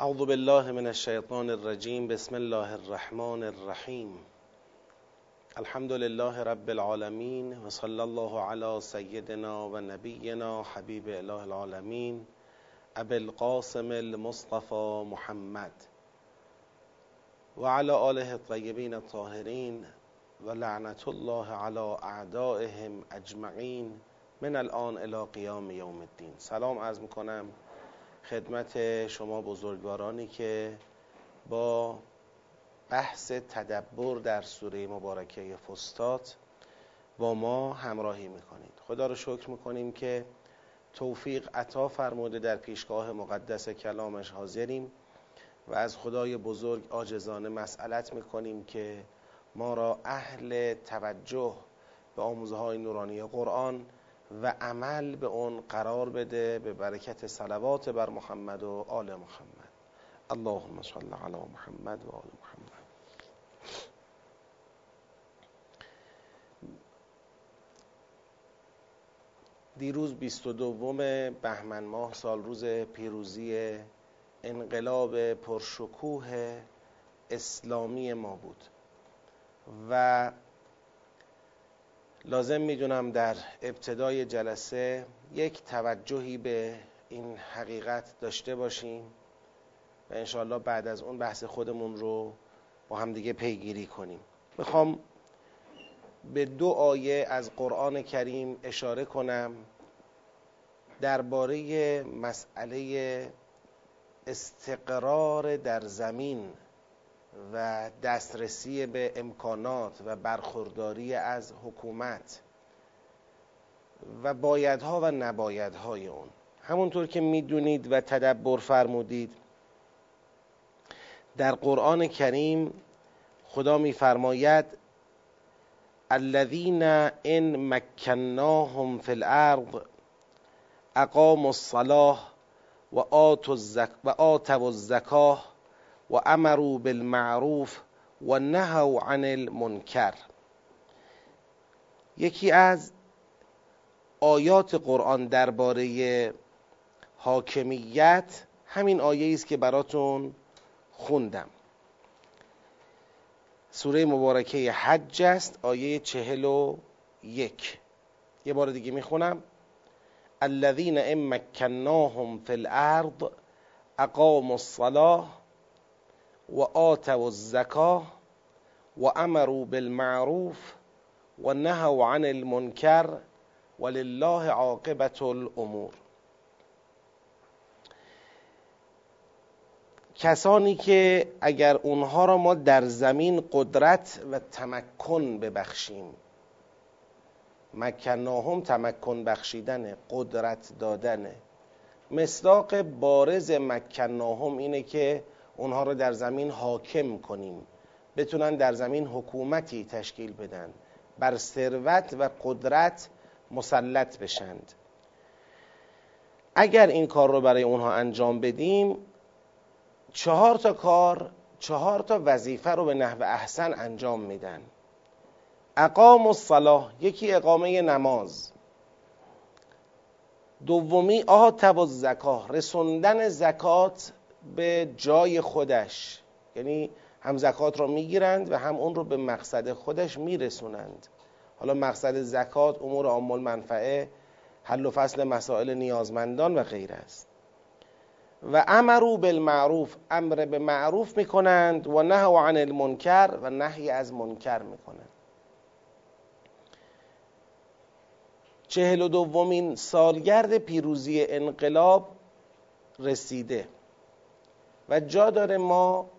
اعوذ بالله من الشیطان الرجیم بسم الله الرحمن الرحیم. الحمد لله رب العالمین و صلی الله علی سیدنا و نبینا حبیب اله العالمین ابی القاسم المصطفى محمد. و علی آله الطیبین الطاهرین و لعنت الله علی اعدائهم اجمعین من الان الى قیام یوم الدین. سلام عرض می‌کنم خدمت شما بزرگوارانی که با بحث تدبر در سوره مبارکه فستات با ما همراهی می‌کنید. خدا رو شکر می‌کنیم که توفیق عطا فرموده در پیشگاه مقدس کلامش حاضریم و از خدای بزرگ آجزانه مسئلت می‌کنیم که ما را اهل توجه به آموزه های نورانی قرآن و عمل به اون قرار بده به برکت صلوات بر محمد و آل محمد. اللهم صل علی محمد و آل محمد. دیروز 22 بهمن ماه سال روز پیروزی انقلاب پرشکوه اسلامی ما بود. و لازم می‌دونم در ابتدای جلسه یک توجهی به این حقیقت داشته باشیم و انشاءالله بعد از اون بحث خودمون رو با هم دیگه پیگیری کنیم. می‌خوام به دو آیه از قرآن کریم اشاره کنم. درباره مسئله استقرار در زمین. و دسترسی به امکانات و برخورداری از حکومت و بایدها و نبایدهای اون. همونطور که می‌دونید و تدبر فرمودید در قرآن کریم خدا میفرماید الذین ان مکناهم فی الارض اقاموا الصلاه و آتوا الزکاه و امروا بالمعروف و نهوا عن المنکر. یکی از آیات قرآن درباره حاکمیت همین آیه است که براتون خوندم. سوره مبارکه حج است آیه چهل و یک. یه بار دیگه می‌خونم. الذین ان مکناهم فی الارض اقاموا الصلاه و آتوا الزکاه و امروا بالمعروف و نهوا عن المنکر ولله عاقبت الامور. کسانی که اگر اونها را ما در زمین قدرت و تمکن ببخشیم مکناهم تمکن بخشیدن قدرت دادنه. مصداق بارز مکناهم اینه که اونها رو در زمین حاکم کنیم. بتونن در زمین حکومتی تشکیل بدن. بر ثروت و قدرت مسلط بشند. اگر این کار رو برای اونها انجام بدیم چهار تا کار چهار تا وظیفه رو به نحو احسن انجام میدن. اقام الصلاه یکی اقامه نماز. دومی آتب و زکاه رسوندن زکات به جای خودش. یعنی هم زکات را می‌گیرند و هم اون رو به مقصد خودش میرسونند. حالا مقصد زکات امور عام منفعه حل و فصل مسائل نیازمندان و غیر است. و امرو بالمعروف امر به معروف می‌کنند و نه عن المنکر و نهی از منکر می‌کنند. چهل و دومین سالگرد پیروزی انقلاب رسیده. و جا داره ما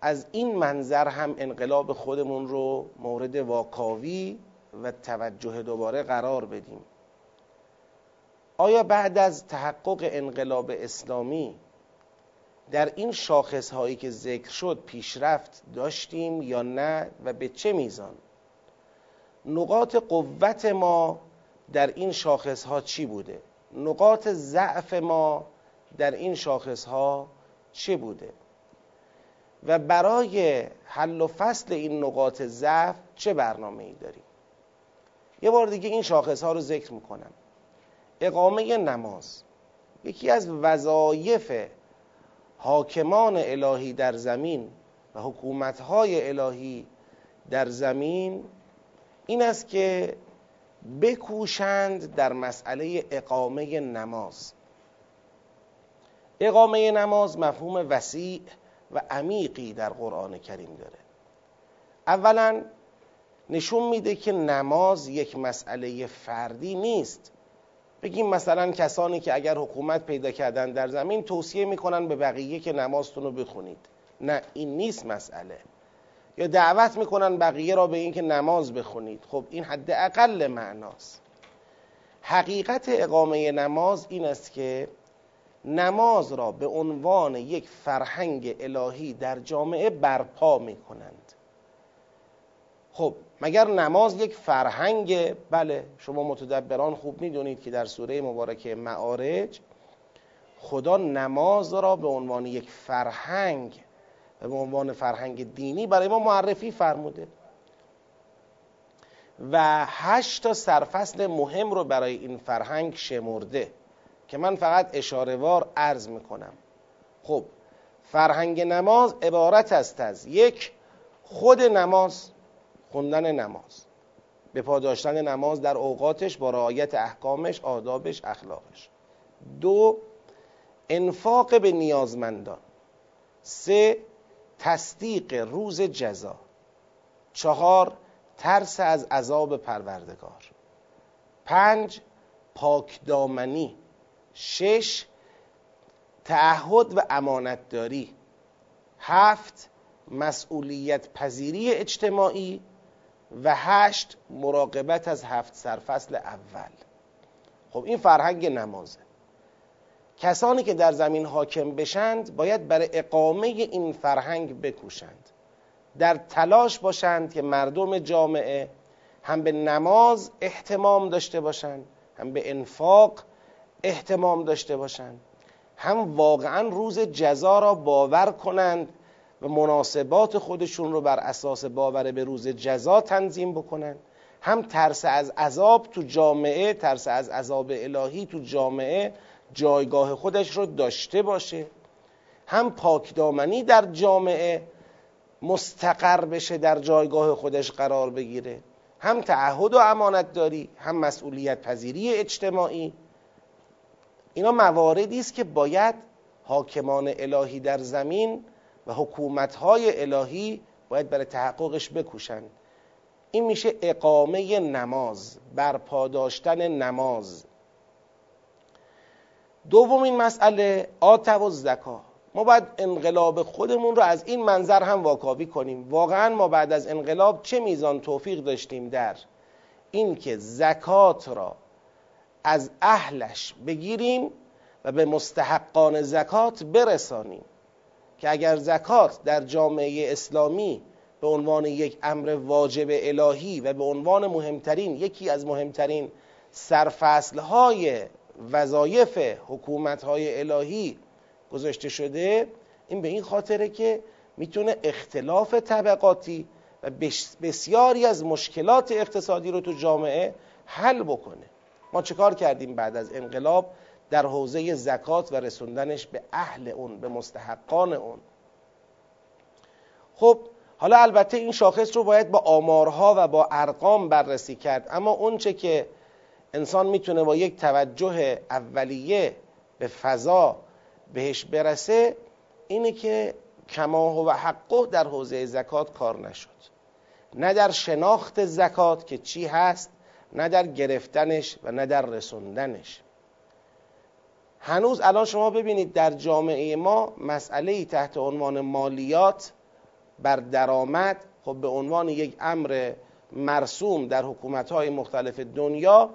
از این منظر هم انقلاب خودمون رو مورد واکاوی و توجه دوباره قرار بدیم. آیا بعد از تحقق انقلاب اسلامی در این شاخص هایی که ذکر شد پیشرفت داشتیم یا نه و به چه میزان؟ نقاط قوت ما در این شاخص ها چی بوده؟ نقاط ضعف ما در این شاخص ها چه بوده؟ و برای حل و فصل این نقاط ضعف چه برنامه ای داریم؟ یه بار دیگه این شاخص ها رو ذکر می‌کنم. اقامه نماز. یکی از وظایف حاکمان الهی در زمین و حکومتهای الهی در زمین این است که بکوشند در مسئله اقامه نماز. اقامه نماز مفهوم وسیع و عمیقی در قرآن کریم داره. اولا نشون میده که نماز یک مسئله فردی نیست. بگیم مثلا کسانی که اگر حکومت پیدا کردن در زمین توصیه می‌کنن به بقیه که نمازتون رو بخونید. نه این نیست مسئله. یا دعوت می‌کنن بقیه را به اینکه نماز بخونید. خب این حد اقل معناست. حقیقت اقامه نماز این است که نماز را به عنوان یک فرهنگ الهی در جامعه برپا می‌کنند. خب مگر نماز یک فرهنگ؟ بله شما متدبران خوب می‌دونید که در سوره مبارکه معارج خدا نماز را به عنوان یک فرهنگ و به عنوان فرهنگ دینی برای ما معرفی فرموده. و هشت تا سرفصل مهم رو برای این فرهنگ شمرده. که من فقط اشاره وار عرض می‌کنم. خب فرهنگ نماز عبارت است از یک خود نماز خوندن نماز. به پاداشتن نماز در اوقاتش با رعایت احکامش آدابش اخلاقش. دو انفاق به نیازمندان. سه تصدیق روز جزا. چهار ترس از عذاب پروردگار. پنج پاکدامنی. شش تعهد و امانتداری. هفت مسئولیت پذیری اجتماعی. و هشت مراقبت از هفت سرفصل اول. خب این فرهنگ نمازه. کسانی که در زمین حاکم بشند باید برای اقامه این فرهنگ بکوشند. در تلاش باشند که مردم جامعه هم به نماز احتمام داشته باشند هم به انفاق احتمام داشته باشند. هم واقعا روز جزا را باور کنند و مناسبات خودشون رو بر اساس باور به روز جزا تنظیم بکنن هم ترس از عذاب تو جامعه ترس از عذاب الهی تو جامعه جایگاه خودش رو داشته باشه. هم پاکدامنی در جامعه مستقر بشه در جایگاه خودش قرار بگیره. هم تعهد و امانت داری هم مسئولیت پذیری اجتماعی. اینا مواردی است که باید حاکمان الهی در زمین و حکومتهای الهی باید برای تحققش بکوشند این میشه اقامه نماز برپا داشتن نماز. دومین مسئله آتو و زکا. ما باید انقلاب خودمون رو از این منظر هم واکاوی کنیم. واقعا ما بعد از انقلاب چه میزان توفیق داشتیم در اینکه زکات را از اهلش بگیریم و به مستحقان زکات برسانیم. که اگر زکات در جامعه اسلامی به عنوان یک امر واجب الهی و به عنوان مهمترین یکی از مهمترین سرفصلهای وظایف حکومتهای الهی گذاشته شده این به این خاطره که می‌تونه اختلاف طبقاتی و بسیاری از مشکلات اقتصادی رو تو جامعه حل بکنه. ما چکار کردیم بعد از انقلاب؟ در حوزه زکات و رسوندنش به اهل اون به مستحقان اون. خب حالا البته این شاخص رو باید با آمارها و با ارقام بررسی کرد. اما اونچه که انسان می‌تونه با یک توجه اولیه به فضا بهش برسه اینه که کماه و حقه در حوزه زکات کار نشد. نه در شناخت زکات که چی هست نه در گرفتنش و نه در رسوندنش. هنوز الان شما ببینید در جامعه ما مسئله تحت عنوان مالیات بر درآمد خب به عنوان یک امر مرسوم در حکومت‌های مختلف دنیا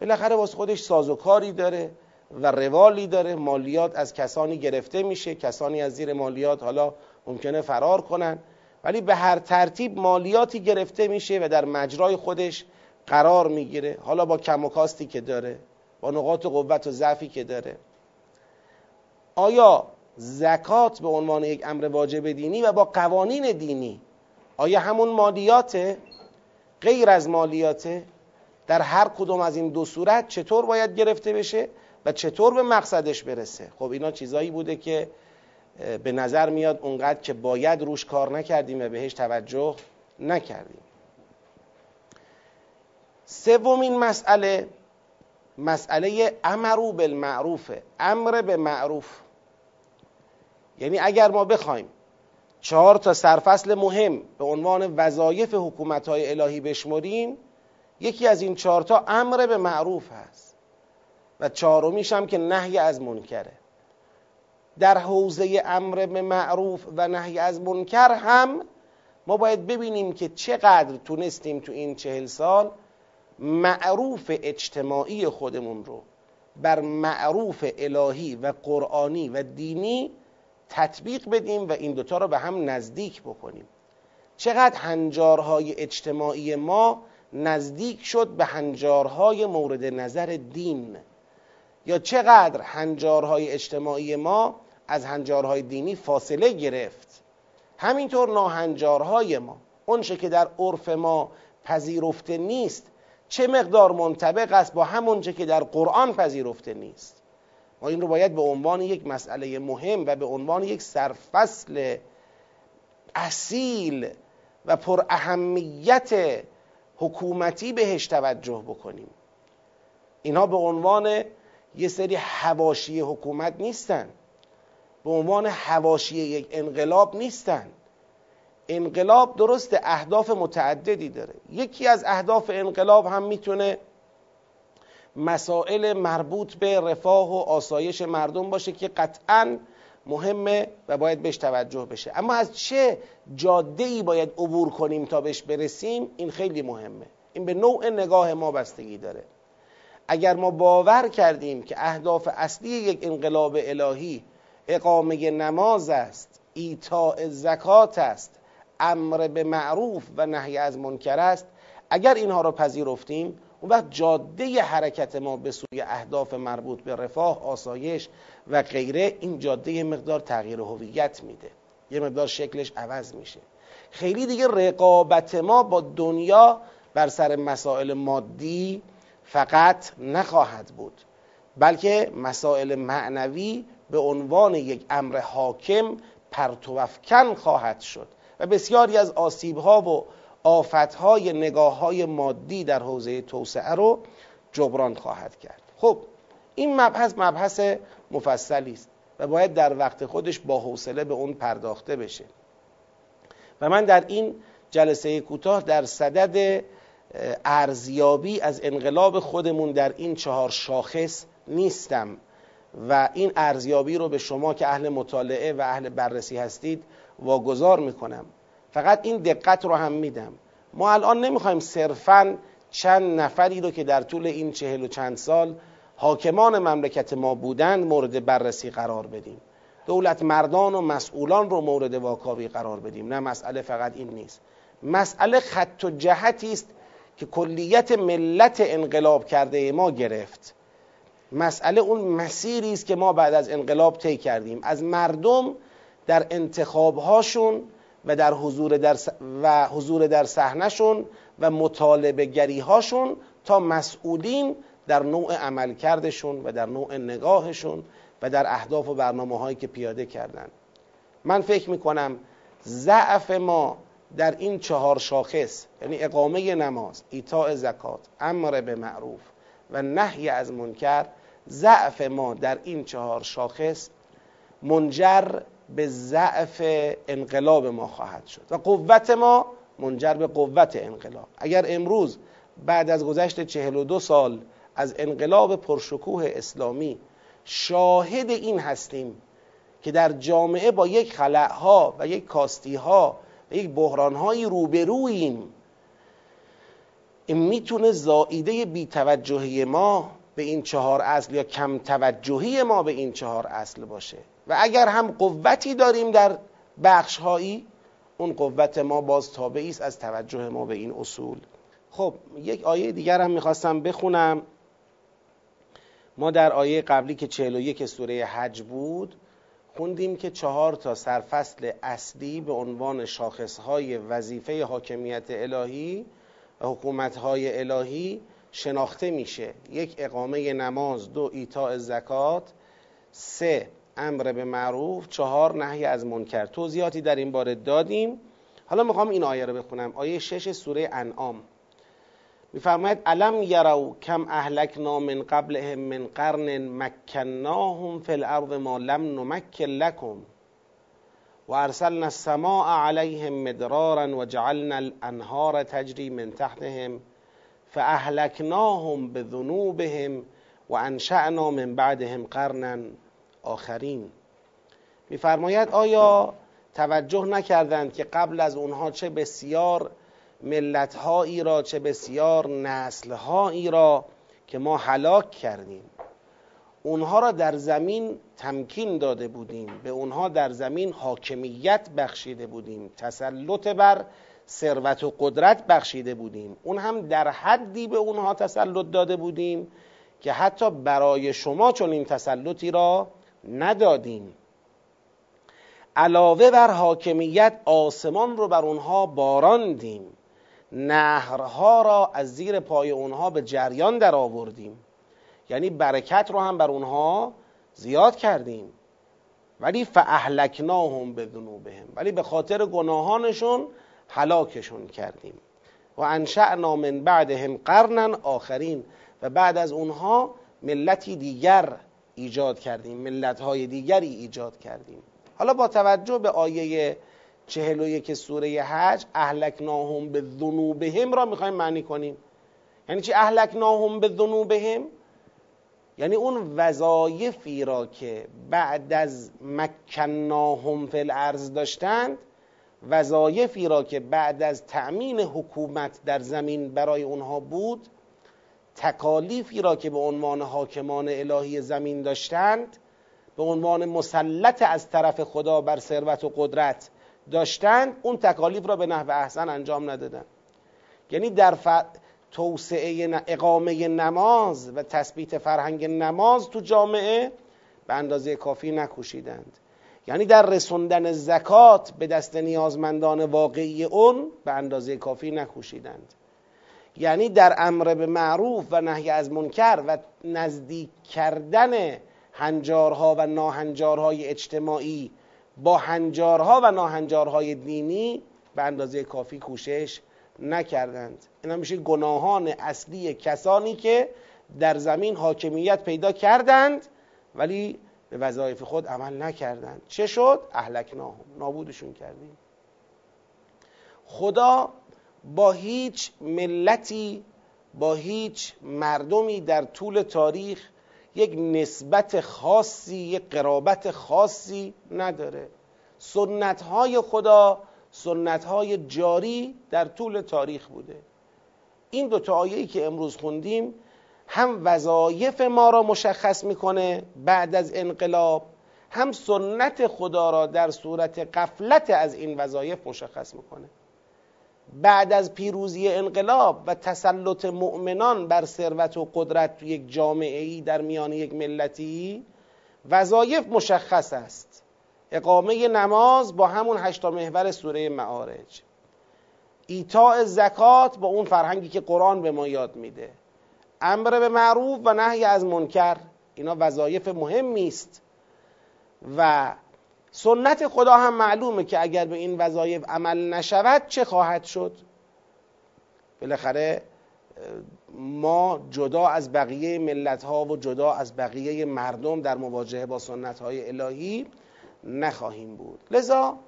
بالاخره واسه خودش سازوکاری داره و روالی داره. مالیات از کسانی گرفته میشه کسانی از زیر مالیات حالا ممکنه فرار کنن ولی به هر ترتیب مالیاتی گرفته میشه و در مجرای خودش قرار می‌گیره. حالا با کم و کاستی که داره با نقاط قوت و ضعفی که داره. آیا زکات به عنوان یک امر واجب دینی و با قوانین دینی آیا همون مالیاته؟ غیر از مالیاته در هر کدوم از این دو صورت چطور باید گرفته بشه و چطور به مقصدش برسه؟ خب اینا چیزایی بوده که به نظر میاد اونقدر که باید روش کار نکردیم و بهش توجه نکردیم. سومین مسئله مسئله امرو بالمعروف امر به معروف. یعنی اگر ما بخوایم چهار تا سرفصل مهم به عنوان وظایف حکومت های الهی بشمریم یکی از این چهار تا امر به معروف هست. و چهارمیش هم که نهی از منکره. در حوزه امر به معروف و نهی از منکر هم ما باید ببینیم که چقدر تونستیم تو این چهل سال معروف اجتماعی خودمون رو بر معروف الهی و قرآنی و دینی تطبیق بدیم و این دوتا رو به هم نزدیک بکنیم. چقدر هنجارهای اجتماعی ما نزدیک شد به هنجارهای مورد نظر دین؟ یا چقدر هنجارهای اجتماعی ما از هنجارهای دینی فاصله گرفت؟ همینطور ناهنجارهای ما. اونچه که در عرف ما پذیرفته نیست چه مقدار منطبق است با همونچه که در قرآن پذیرفته نیست. ما این رو باید به عنوان یک مسئله مهم و به عنوان یک سرفصل اصیل و پر اهمیت حکومتی بهش توجه بکنیم. اینها به عنوان یه سری حواشی حکومت نیستن. به عنوان حواشی یک انقلاب نیستن. انقلاب درست اهداف متعددی داره. یکی از اهداف انقلاب هم می‌تونه مسائل مربوط به رفاه و آسایش مردم باشه که قطعا مهمه و باید بهش توجه بشه. اما از چه جاده ای باید عبور کنیم تا بهش برسیم؟ این خیلی مهمه. این به نوع نگاه ما بستگی داره. اگر ما باور کردیم که اهداف اصلی یک انقلاب الهی اقامه نماز است ایتاء زکات است امر به معروف و نهی از منکر است اگر اینها را پذیرفتیم اون وقت جاده حرکت ما به سوی اهداف مربوط به رفاه آسایش و غیره این جاده مقدار تغییر هویت میده. یه مقدار شکلش عوض میشه. خیلی دیگه رقابت ما با دنیا بر سر مسائل مادی فقط نخواهد بود بلکه مسائل معنوی به عنوان یک امر حاکم پرتوفکن خواهد شد. و بسیاری از آسیبها و آفتهای نگاه های مادی در حوزه توسعه رو جبران خواهد کرد. خب این مبحث مبحث مفصلی است و باید در وقت خودش با حوصله به اون پرداخته بشه. و من در این جلسه کوتاه در صدد ارزیابی از انقلاب خودمون در این چهار شاخص نیستم و این ارزیابی رو به شما که اهل مطالعه و اهل بررسی هستید واگذار می‌کنم. فقط این دقت رو هم میدم. ما الان نمی‌خوایم صرفا چند نفری رو که در طول این چهل و چند سال حاکمان مملکت ما بودند مورد بررسی قرار بدیم. دولت مردان و مسئولان رو مورد واکاوی قرار بدیم. نه مسئله فقط این نیست. مسئله خط و جهتی است که کلیت ملت انقلاب کرده ما گرفت. مسئله اون مسیری است که ما بعد از انقلاب طی کردیم. از مردم در انتخابهاشون و در حضور در و حضور در صحنهشون و مطالبه گری هاشون تا مسئولین در نوع عملکردشون و در نوع نگاهشون و در اهداف و برنامه هایی که پیاده کردن. من فکر می‌کنم ضعف ما در این چهار شاخص یعنی اقامه نماز ایتاء زکات امر به معروف و نهی از منکر ضعف ما در این چهار شاخص منجر به ضعف انقلاب ما خواهد شد. و قوت ما منجر به قوت انقلاب. اگر امروز بعد از گذشت چهل و دو سال از انقلاب پرشکوه اسلامی شاهد این هستیم که در جامعه با یک خلعها و یک کاستیها و یک بحرانهایی روبروییم این می‌تونه زائیده بیتوجهی ما به این چهار اصل یا کم توجهی ما به این چهار اصل باشه. و اگر هم قوتی داریم در بخش هایی اون قوت ما باز تابعی است از توجه ما به این اصول. خب یک آیه دیگر هم می‌خواستم بخونم. ما در آیه قبلی که 41 سوره حج بود خوندیم که چهار تا سرفصل اصلی به عنوان شاخصهای وظیفه حاکمیت الهی و حکومتهای الهی شناخته میشه. یک اقامه نماز دو ایتاء زکات سه امر به معروف چهار نهی از منکر. توضیحاتی در این باره دادیم. حالا می‌خوام این آیه رو بخونم. آیه شش سوره انعام. میفرماید علم یرو کم اهلکنا من قبلهم من قرن مکناهم فی الارض ما لم نمکن لکم و ارسلنا السماء علیهم مدرارا و جعلنا الانهار تجری من تحتهم فاهلکناهم بذنوبهم و انشأنا من بعدهم قرنا. آخرین. میفرماید آیا توجه نکردند که قبل از اونها چه بسیار ملتهایی را چه بسیار نسلهایی را که ما هلاک کردیم؟ اونها را در زمین تمکین داده بودیم. به اونها در زمین حاکمیت بخشیده بودیم. تسلط بر ثروت و قدرت بخشیده بودیم. اون هم در حدی به اونها تسلط داده بودیم که حتی برای شما چون این تسلطی را ندادیم. علاوه بر حاکمیت آسمان رو بر اونها باراندیم. نهرها را از زیر پای اونها به جریان در آوردیم. یعنی برکت رو هم بر اونها زیاد کردیم. ولی فاهلکناهم به ذنوبهم ولی به خاطر گناهانشون هلاکشون کردیم. و انشأنا من بعدهم قرنا آخرین. و بعد از اونها ملتی دیگر ایجاد کردیم ملت های دیگری ایجاد کردیم. حالا با توجه به آیه چهل و یک سوره حج اهلکناهم به ذنوبهم را می‌خوایم معنی کنیم. یعنی چی اهلکناهم به ذنوبهم یعنی اون وظایفی را که بعد از مکناهم فی الارض داشتند وظایفی را که بعد از تأمین حکومت در زمین برای اونها بود تکالیفی را که به عنوان حاکمان الهی زمین داشتند به عنوان مسلط از طرف خدا بر ثروت و قدرت داشتند اون تکالیف را به نحو احسن انجام ندادن. یعنی در ف... توسعه اقامه نماز و تثبیت فرهنگ نماز تو جامعه به اندازه کافی نکوشیدند. یعنی در رسوندن زکات به دست نیازمندان واقعی اون به اندازه کافی نکوشیدند. یعنی در امر به معروف و نهی از منکر و نزدیک کردن هنجارها و ناهنجارهای اجتماعی با هنجارها و ناهنجارهای دینی به اندازه کافی کوشش نکردند. اینا میشه گناهان اصلی کسانی که در زمین حاکمیت پیدا کردند ولی به وظایف خود عمل نکردند. چه شد؟ اهلکناهم. نابودشون کردیم. خدا با هیچ ملتی با هیچ مردمی در طول تاریخ یک نسبت خاصی یک قرابت خاصی نداره. سنت های خدا سنت های جاری در طول تاریخ بوده. این دو تا آیه‌ای که امروز خوندیم هم وظایف ما را مشخص می‌کنه بعد از انقلاب هم سنت خدا را در صورت قفلت از این وظایف مشخص می‌کنه. بعد از پیروزی انقلاب و تسلط مؤمنان بر ثروت و قدرت تو یک جامعه ای در میان یک ملتی وظایف مشخص است. اقامه نماز با همون هشتا محور سوره معارج. ایتاء زکات با اون فرهنگی که قرآن به ما یاد میده. امر به معروف و نهی از منکر اینا وظایف مهمی است. و سنت خدا هم معلومه که اگر به این وظایف عمل نشود چه خواهد شد؟ بالاخره ما جدا از بقیه ملت ها و جدا از بقیه مردم در مواجهه با سنت های الهی نخواهیم بود. لذا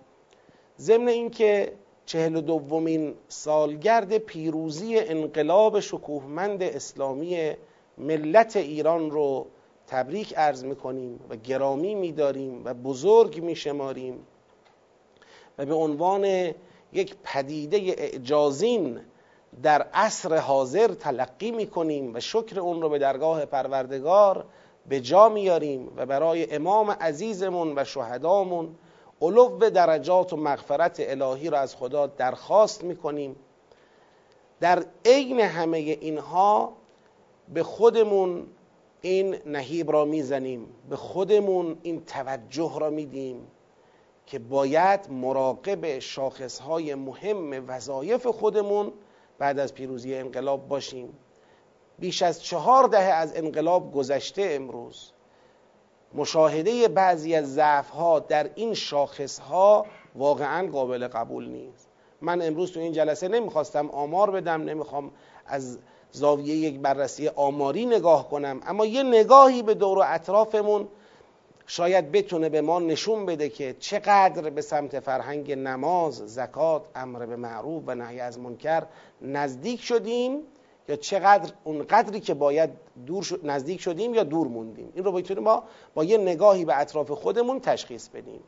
ضمن اینکه چهل و دومین سالگرد پیروزی انقلاب شکوهمند اسلامی ملت ایران رو تبریک عرض می‌کنیم و گرامی میداریم و بزرگ میشماریم و به عنوان یک پدیده اعجازین در عصر حاضر تلقی می‌کنیم و شکر اون رو به درگاه پروردگار به جا میاریم و برای امام عزیزمون و شهدامون علو درجات و مغفرت الهی را از خدا درخواست می‌کنیم. در عین همه اینها به خودمون این نهیب را می‌زنیم. به خودمون این توجه را میدیم که باید مراقب شاخصهای مهم وظایف خودمون بعد از پیروزی انقلاب باشیم. بیش از چهار دهه از انقلاب گذشته امروز مشاهده بعضی از ضعف ها در این شاخص ها واقعا قابل قبول نیست. من امروز تو این جلسه نمی‌خواستم آمار بدم نمی‌خوام از زاویه یک بررسی آماری نگاه کنم. اما یه نگاهی به دور و اطرافمون شاید بتونه به ما نشون بده که چقدر به سمت فرهنگ نماز، زکات، امر به معروف و نهی از منکر نزدیک شدیم یا چقدر اون قدری که باید دور نزدیک شدیم یا دور موندیم. این رو بتونیم ما با یه نگاهی به اطراف خودمون تشخیص بدیم.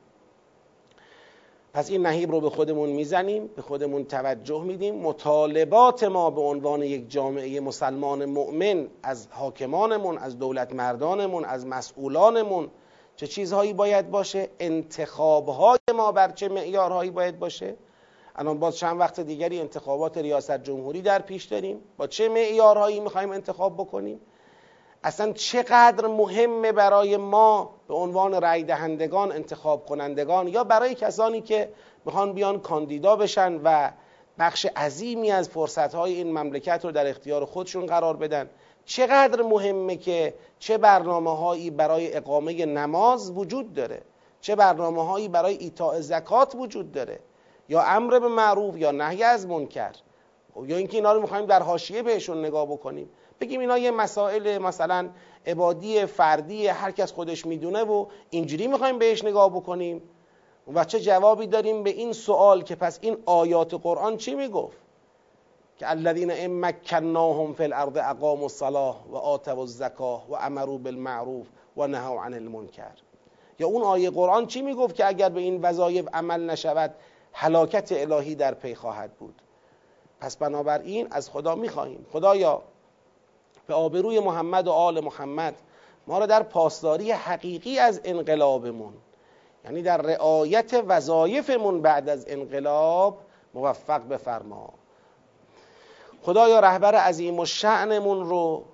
پس این نهیب رو به خودمون می‌زنیم به خودمون توجه میدیم. مطالبات ما به عنوان یک جامعه مسلمان مؤمن از حاکمانمون از دولت مردانمون از مسئولانمون چه چیزهایی باید باشه؟ انتخابهای ما بر چه معیارهایی باید باشه؟ الان باز چند وقت دیگری انتخابات ریاست جمهوری در پیش داریم. با چه معیارهایی می‌خوایم انتخاب بکنیم؟ اصلا چقدر مهمه برای ما به عنوان رای دهندگان انتخاب کنندگان یا برای کسانی که می‌خوان بیان کاندیدا بشن و بخش عظیمی از فرصتهای این مملکت رو در اختیار خودشون قرار بدن. چقدر مهمه که چه برنامه هایی برای اقامه نماز وجود داره؟ چه برنامه هایی برای ایتاء زکات وجود داره؟ یا امر به معروف یا نهی از منکر؟ یا اینکه اینا رو می‌خوایم در حاشیه بهشون نگاه بکنیم. بگیم اینا یه مسائل مثلا عبادی فردی هر کس خودش می‌دونه و اینجوری می‌خوایم بهش نگاه بکنیم. و چه جوابی داریم به این سوال که پس این آیات قرآن چی می‌گفت؟ که الذین ان مکناهم فی الارض اقاموا الصلاه و آتوا الزکاه و امروا بالمعروف و نهوا عن المنکر. یا اون آیه قرآن چی می‌گفت که اگر به این وظایف عمل نشود هلاکت الهی در پی خواهد بود؟ پس بنابراین از خدا می‌خواهیم. خدایا به آبروی محمد و آل محمد. ما را در پاسداری حقیقی از انقلابمون یعنی در رعایت وظایفمون بعد از انقلاب موفق بفرما. خدایا رهبر عظیم و شعنمون رو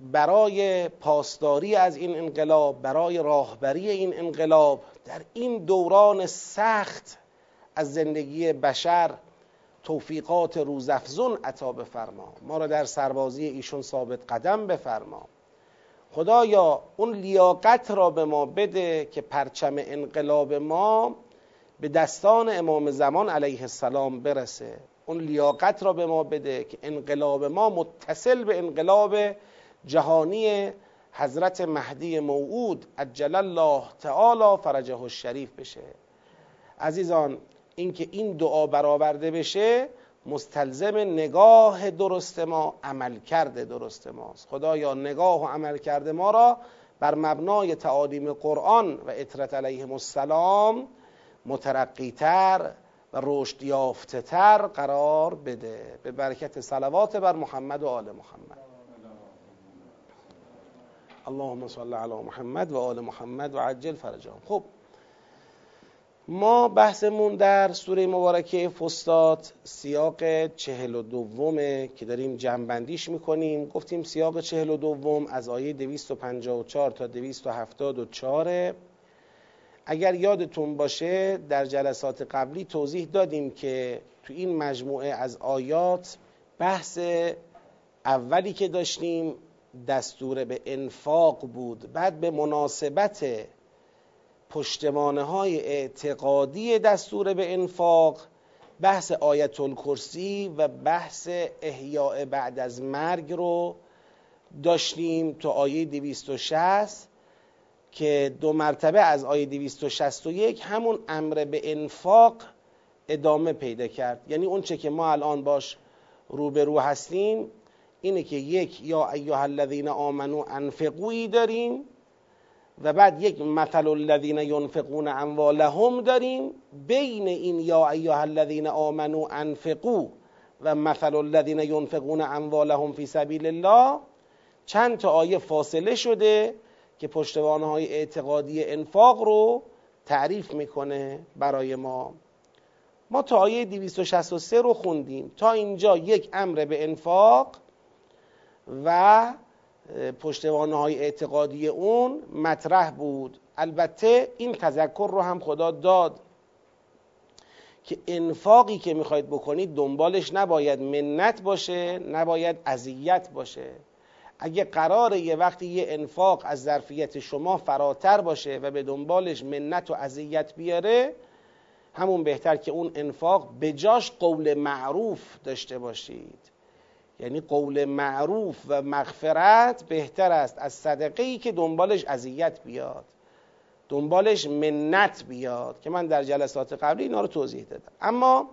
برای پاسداری از این انقلاب برای راهبری این انقلاب در این دوران سخت از زندگی بشر توفیقات روزافزون عطا بفرما. ما را در سربازی ایشون ثابت قدم بفرما. خدایا اون لیاقت را به ما بده که پرچم انقلاب ما به دستان امام زمان علیه السلام برسه. اون لیاقت را به ما بده که انقلاب ما متصل به انقلاب جهانی حضرت مهدی موعود عجل الله تعالی فرجه الشریف بشه. عزیزان اینکه این دعا برآورده بشه مستلزم نگاه درست ما عمل کرده درست ماست. خدایا نگاه و عمل کرده ما را بر مبنای تعالیم قرآن و اطرت علیهم السلام مترقیتر و رشد تر قرار بده. به برکت صلوات بر محمد و آل محمد. اللهم صل علی محمد و آل محمد و عجل فرجهم. خب ما بحثمون در سوره مبارکه فستاد سیاق چهل و دومه که داریم جنبندیش می‌کنیم. گفتیم سیاق چهل و دوم از آیه 254 تا 274 اگر یادتون باشه در جلسات قبلی توضیح دادیم که تو این مجموعه از آیات بحث اولی که داشتیم دستور به انفاق بود بعد به مناسبت پشتمانه های اعتقادی دستور به انفاق بحث آیت الکرسی و بحث احیاء بعد از مرگ رو داشتیم تو آیه 260 که دو مرتبه از آیه 261 همون امر به انفاق ادامه پیدا کرد. یعنی اون چه که ما الان باش روبرو هستیم اینه که یک یا ایها الذین آمنو انفقویی داریم و بعد یک مثل الذین ینفقون اموالهم داریم بین این یا ایها الذین آمنو انفقو و مثل الذین ینفقون اموالهم فی سبیل الله چند تا آیه فاصله شده که پشتوانه های اعتقادی انفاق رو تعریف می‌کنه برای ما. ما تا آیه 263 رو خوندیم. تا اینجا یک امر به انفاق و پشتوانه های اعتقادی اون مطرح بود. البته این تذکر رو هم خدا داد که انفاقی که می‌خواید بکنید دنبالش نباید منت باشه نباید اذیت باشه. اگه قرار یه وقتی یه انفاق از ظرفیت شما فراتر باشه و به دنبالش منت و اذیت بیاره همون بهتر که اون انفاق بجاش قول معروف داشته باشید. یعنی قول معروف و مغفرت بهتر است از صدقه که دنبالش اذیت بیاد دنبالش منت بیاد که من در جلسات قبلی اینا رو توضیح دادم. اما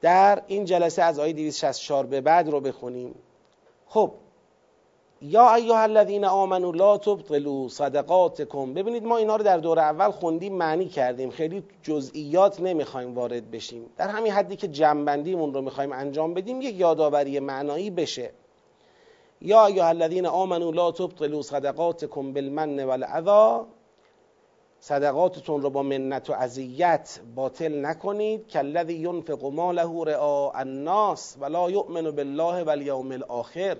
در این جلسه از آیه 264 به بعد رو بخونیم. خب یا ایها الذین آمنوا لا تبطلوا صدقاتکم. ببینید ما اینا رو در دور اول خوندیم معنی کردیم. خیلی جزئیات نمی‌خوایم وارد بشیم. در همین حدی که جنبندیمون رو می‌خوایم انجام بدیم یک یادآوری معنایی بشه. یا ایها الذین آمنوا لا تبطلوا صدقاتکم بالمن والعذا. صدقاتتون رو با منت و اذیت باطل نکنید. که الذی ینفق ماله رعاء الناس ولا یؤمن بالله والیوم الاخر.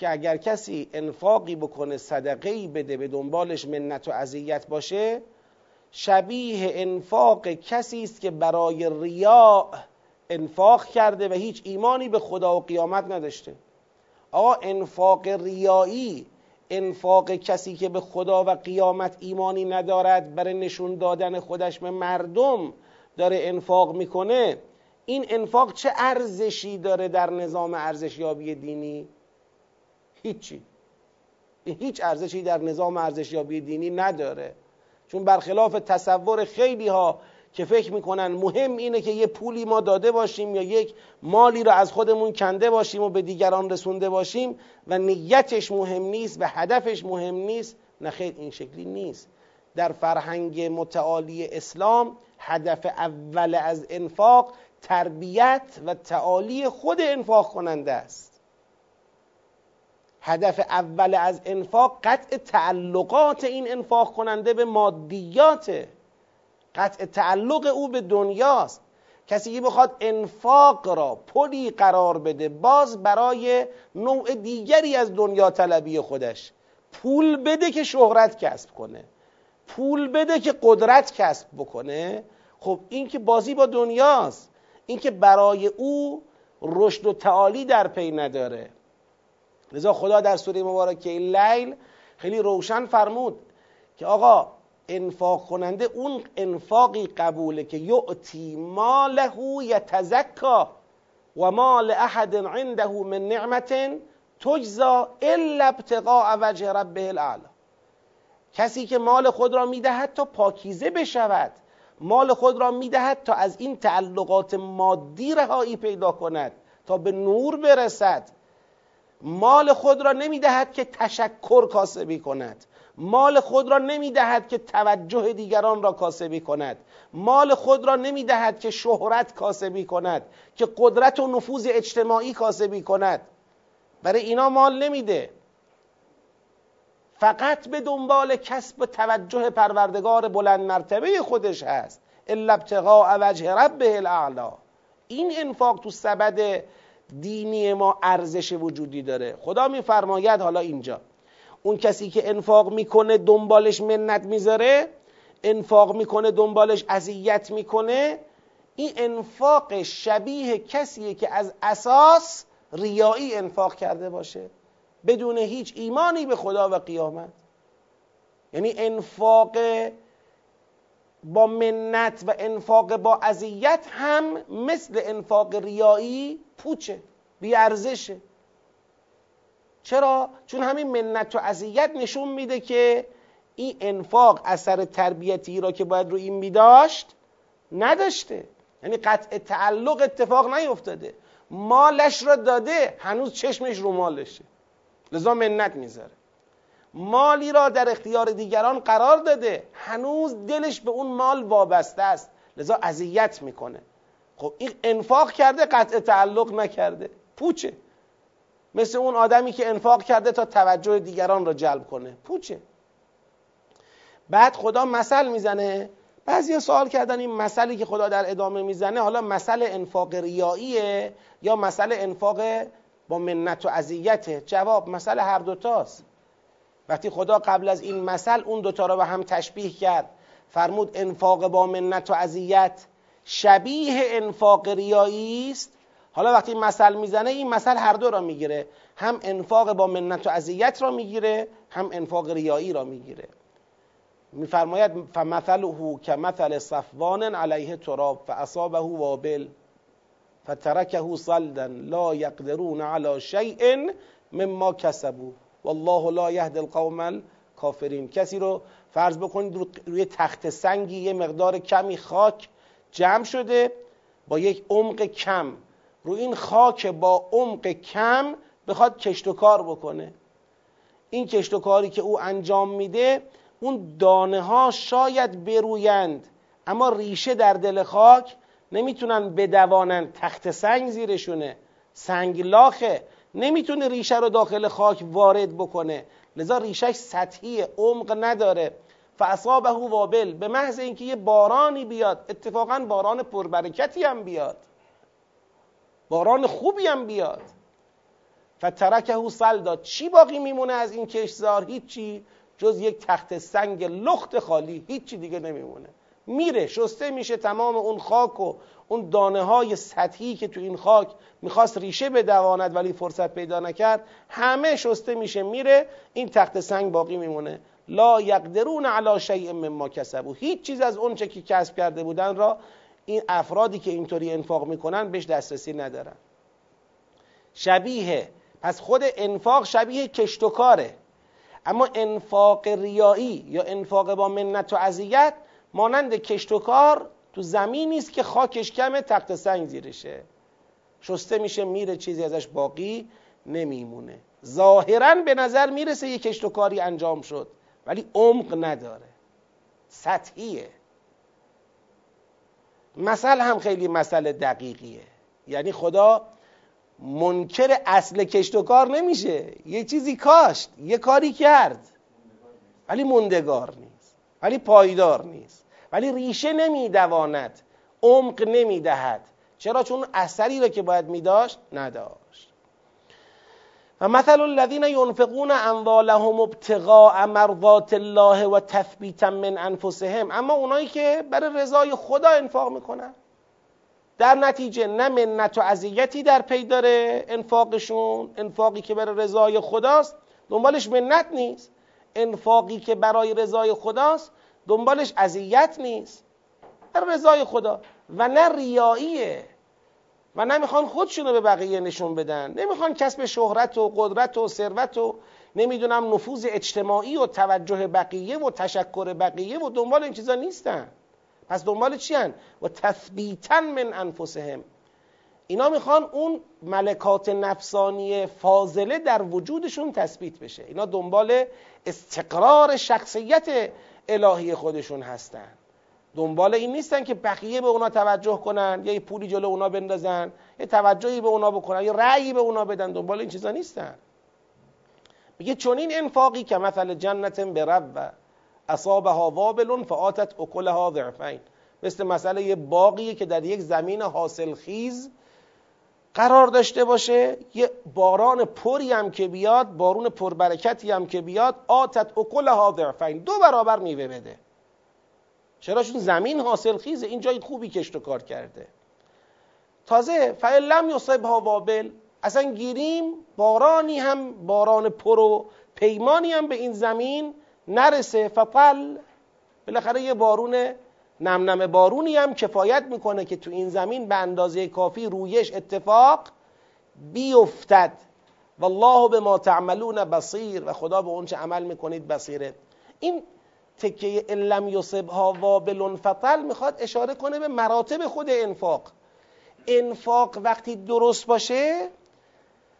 که اگر کسی انفاقی بکنه صدقه بده به دنبالش منت و اذیت باشه شبیه انفاق کسی است که برای ریاء انفاق کرده و هیچ ایمانی به خدا و قیامت نداشته. آقا انفاق ریایی انفاق کسی که به خدا و قیامت ایمانی ندارد برای نشون دادن خودش به مردم داره انفاق می‌کنه این انفاق چه ارزشی داره در نظام ارزشیابی دینی؟ هیچی. هیچ ارزشی در نظام ارزشیابی دینی نداره. چون برخلاف تصور خیلی ها که فکر می‌کنن مهم اینه که یه پولی ما داده باشیم یا یک مالی رو از خودمون کنده باشیم و به دیگران رسونده باشیم و نیتش مهم نیست و هدفش مهم نیست نه خیر این شکلی نیست. در فرهنگ متعالی اسلام هدف اول از انفاق تربیت و تعالی خود انفاق کننده است. هدف اول از انفاق قطع تعلقات این انفاق کننده به مادیاته قطع تعلق او به دنیاست. کسی که بخواد انفاق را پلی قرار بده باز برای نوع دیگری از دنیا طلبی خودش. پول بده که شهرت کسب کنه. پول بده که قدرت کسب بکنه. خب این که بازی با دنیاست. این که برای او رشد و تعالی در پی نداره. لذا خدا در سوره مبارکه لیل خیلی روشن فرمود که آقا انفاق کننده اون انفاقی قبوله که یعطی ماله یتزکا و مال احد عنده من نعمت تجزا الا ابتقاء وجه ربه الاعلا. کسی که مال خود را می‌دهد تا پاکیزه بشود. مال خود را می‌دهد تا از این تعلقات مادی رهایی پیدا کند تا به نور برسد. مال خود را نمی‌دهد که تشکر کاسبی کند. مال خود را نمی‌دهد که توجه دیگران را کاسبی کند. مال خود را نمی‌دهد که شهرت کاسبی کند که قدرت و نفوذ اجتماعی کاسبی کند. برای اینا مال نمیده. فقط به دنبال کسب توجه پروردگار بلند مرتبه خودش هست. الا ابتغاء وجه ربه الاعلا. این انفاق تو سبد دینی ما ارزش وجودی داره. خدا میفرماید حالا اینجا. اون کسی که انفاق می‌کنه دنبالش منت می‌ذاره انفاق می‌کنه دنبالش اذیت می‌کنه این انفاق شبیه کسیه که از اساس ریایی انفاق کرده باشه. بدون هیچ ایمانی به خدا و قیامت. یعنی انفاق با منت و انفاق با اذیت هم مثل انفاق ریایی پوچه بیارزشه. چرا؟ چون همین منت و اذیت نشون میده که این انفاق اثر تربیتی را که باید رو این میداشت نداشته. یعنی قطع تعلق اتفاق نیفتاده. مالش را داده هنوز چشمش رو مالشه. لذا منت می‌ذاره. مالی را در اختیار دیگران قرار داده. هنوز دلش به اون مال وابسته است. لذا اذیت می‌کنه. خب این انفاق کرده قطع تعلق نکرده. پوچه. مثل اون آدمی که انفاق کرده تا توجه دیگران را جلب کنه. پوچه. بعد خدا مثل می‌زنه. بعضی سوال کردن این مثلی که خدا در ادامه می‌زنه حالا مثل انفاق ریاییه یا مثل انفاق با منت و اذیته؟ جواب مثل هر دوتاست وقتی خدا قبل از این مثل اون دوتا را به هم تشبیه کرد. فرمود انفاق با منت و اذیت شبیه انفاق ریایی است. حالا وقتی مثل می‌زنه این مثل هر دو را می‌گیره. هم انفاق با منت و اذیت را می‌گیره هم انفاق ریایی را می‌گیره. میفرماید فمثله مثل صفوان علیه تراب فاصابه وابل فترکه صلدا لا یقدرون على شیء مما کسبوا. والله لا یهد القوم الکافرین. کسی رو فرض بکنید روی تخت سنگی یه مقدار کمی خاک جمع شده با یک عمق کم. رو این خاک با عمق کم بخواد کشت و کار بکنه. این کشت و کاری که او انجام میده اون دانه ها شاید برویند اما ریشه در دل خاک نمی‌تونن بدوانند تخت سنگ زیرشونه. سنگ لاخه. نمی‌تونه ریشه رو داخل خاک وارد بکنه. لذا ریشش سطحی عمق نداره. فاصابه وابل. به محض اینکه یه بارانی بیاد اتفاقا باران پربرکتی هم بیاد. باران خوبی هم بیاد. فترکه سل داد. چی باقی میمونه از این کشزار هیچی. جز یک تخت سنگ لخت خالی. هیچی دیگه نمیمونه. میره. شسته میشه تمام اون خاک و اون دانه های سطحی که تو این خاک می‌خواست ریشه بدواند ولی فرصت پیدا نکرد. همه شسته میشه میره. این تخت سنگ باقی میمونه. لا یقدرون علی شیء مما کسبوا. هیچ چیز از اون چه که کسب کرده بودن را این افرادی که اینطوری انفاق می‌کنن بهش دسترسی ندارن. شبیه پس خود انفاق شبیه کشت و کاره. اما انفاق ریایی یا انفاق با منت و اذیت مانند کشت و کار تو زمینی است که خاکش کمه تخت سنگ زیرشه. شسته میشه میره چیزی ازش باقی نمیمونه. ظاهرا به نظر می‌رسه یه کشت و کاری انجام شد. ولی عمق نداره. سطحیه. مثل هم خیلی مسئله دقیقیه. یعنی خدا منکر اصل کشت و کار نمیشه. یه چیزی کاشت یه کاری کرد. ولی موندگار نیست. ولی پایدار نیست. ولی ریشه نمیدواند عمق نمی‌دهد. چرا؟ چون اثری را که باید میداشت نداشت. و مثل الذین ینفقون اموالهم ابتغاء مرضات الله و تثبیتا من انفسهم. اما اونایی که برای رضای خدا انفاق می‌کنن. در نتیجه نه منت و اذیتی در پی داره انفاقشون. انفاقی که برای رضای خداست دنبالش منت نیست. انفاقی که برای رضای خداست دنبالش اذیت نیست. برای رضای خدا. و نه ریاییه. و نمی‌خوان خودشونو به بقیه نشون بدن. نمی‌خوان کسب شهرت و قدرت و ثروت و نمی‌دونم نفوذ اجتماعی و توجه بقیه و تشکر بقیه و دنبال این چیزا نیستن. پس دنبال چی هن؟ و تثبیتا من انفسهم. اینا می‌خوان اون ملکات نفسانی فاضله در وجودشون تثبیت بشه. اینا دنبال استقرار شخصیت الهی خودشون هستن. دنبال این نیستن که بقیه به اونا توجه کنن یا یه پولی جلو اونا بندازن یه توجهی به اونا بکنن یا رأیی به اونا بدن دنبال این چیزا نیستن. میگه چون این انفاقی که مثل جنت برب اصابها وابل فآتت اکلها ضعفین. مثل مسئله یه باقیه که در یک زمین حاصل خیز قرار داشته باشه یه باران پری هم که بیاد بارون پربرکتی هم که بیاد آتت اکلها ضعفین. دو برابر میوه بده. چرا چون زمین حاصل خیزه این جای خوبی کشت و کار کرده. تازه فعل لم یصبها وابل اصلا گیریم بارانی هم باران پر و پیمانی هم به این زمین نرسه. فقل بالاخره یه بارون نم نم بارونی هم کفایت می‌کنه که تو این زمین به اندازه کافی رویش اتفاق بیفتد. والله به ما تعملون بصیر. و خدا به اونچه عمل می‌کنید بصیره. این تکه لم یصبها وابل فطل می‌خواد اشاره کنه به مراتب خود انفاق. انفاق وقتی درست باشه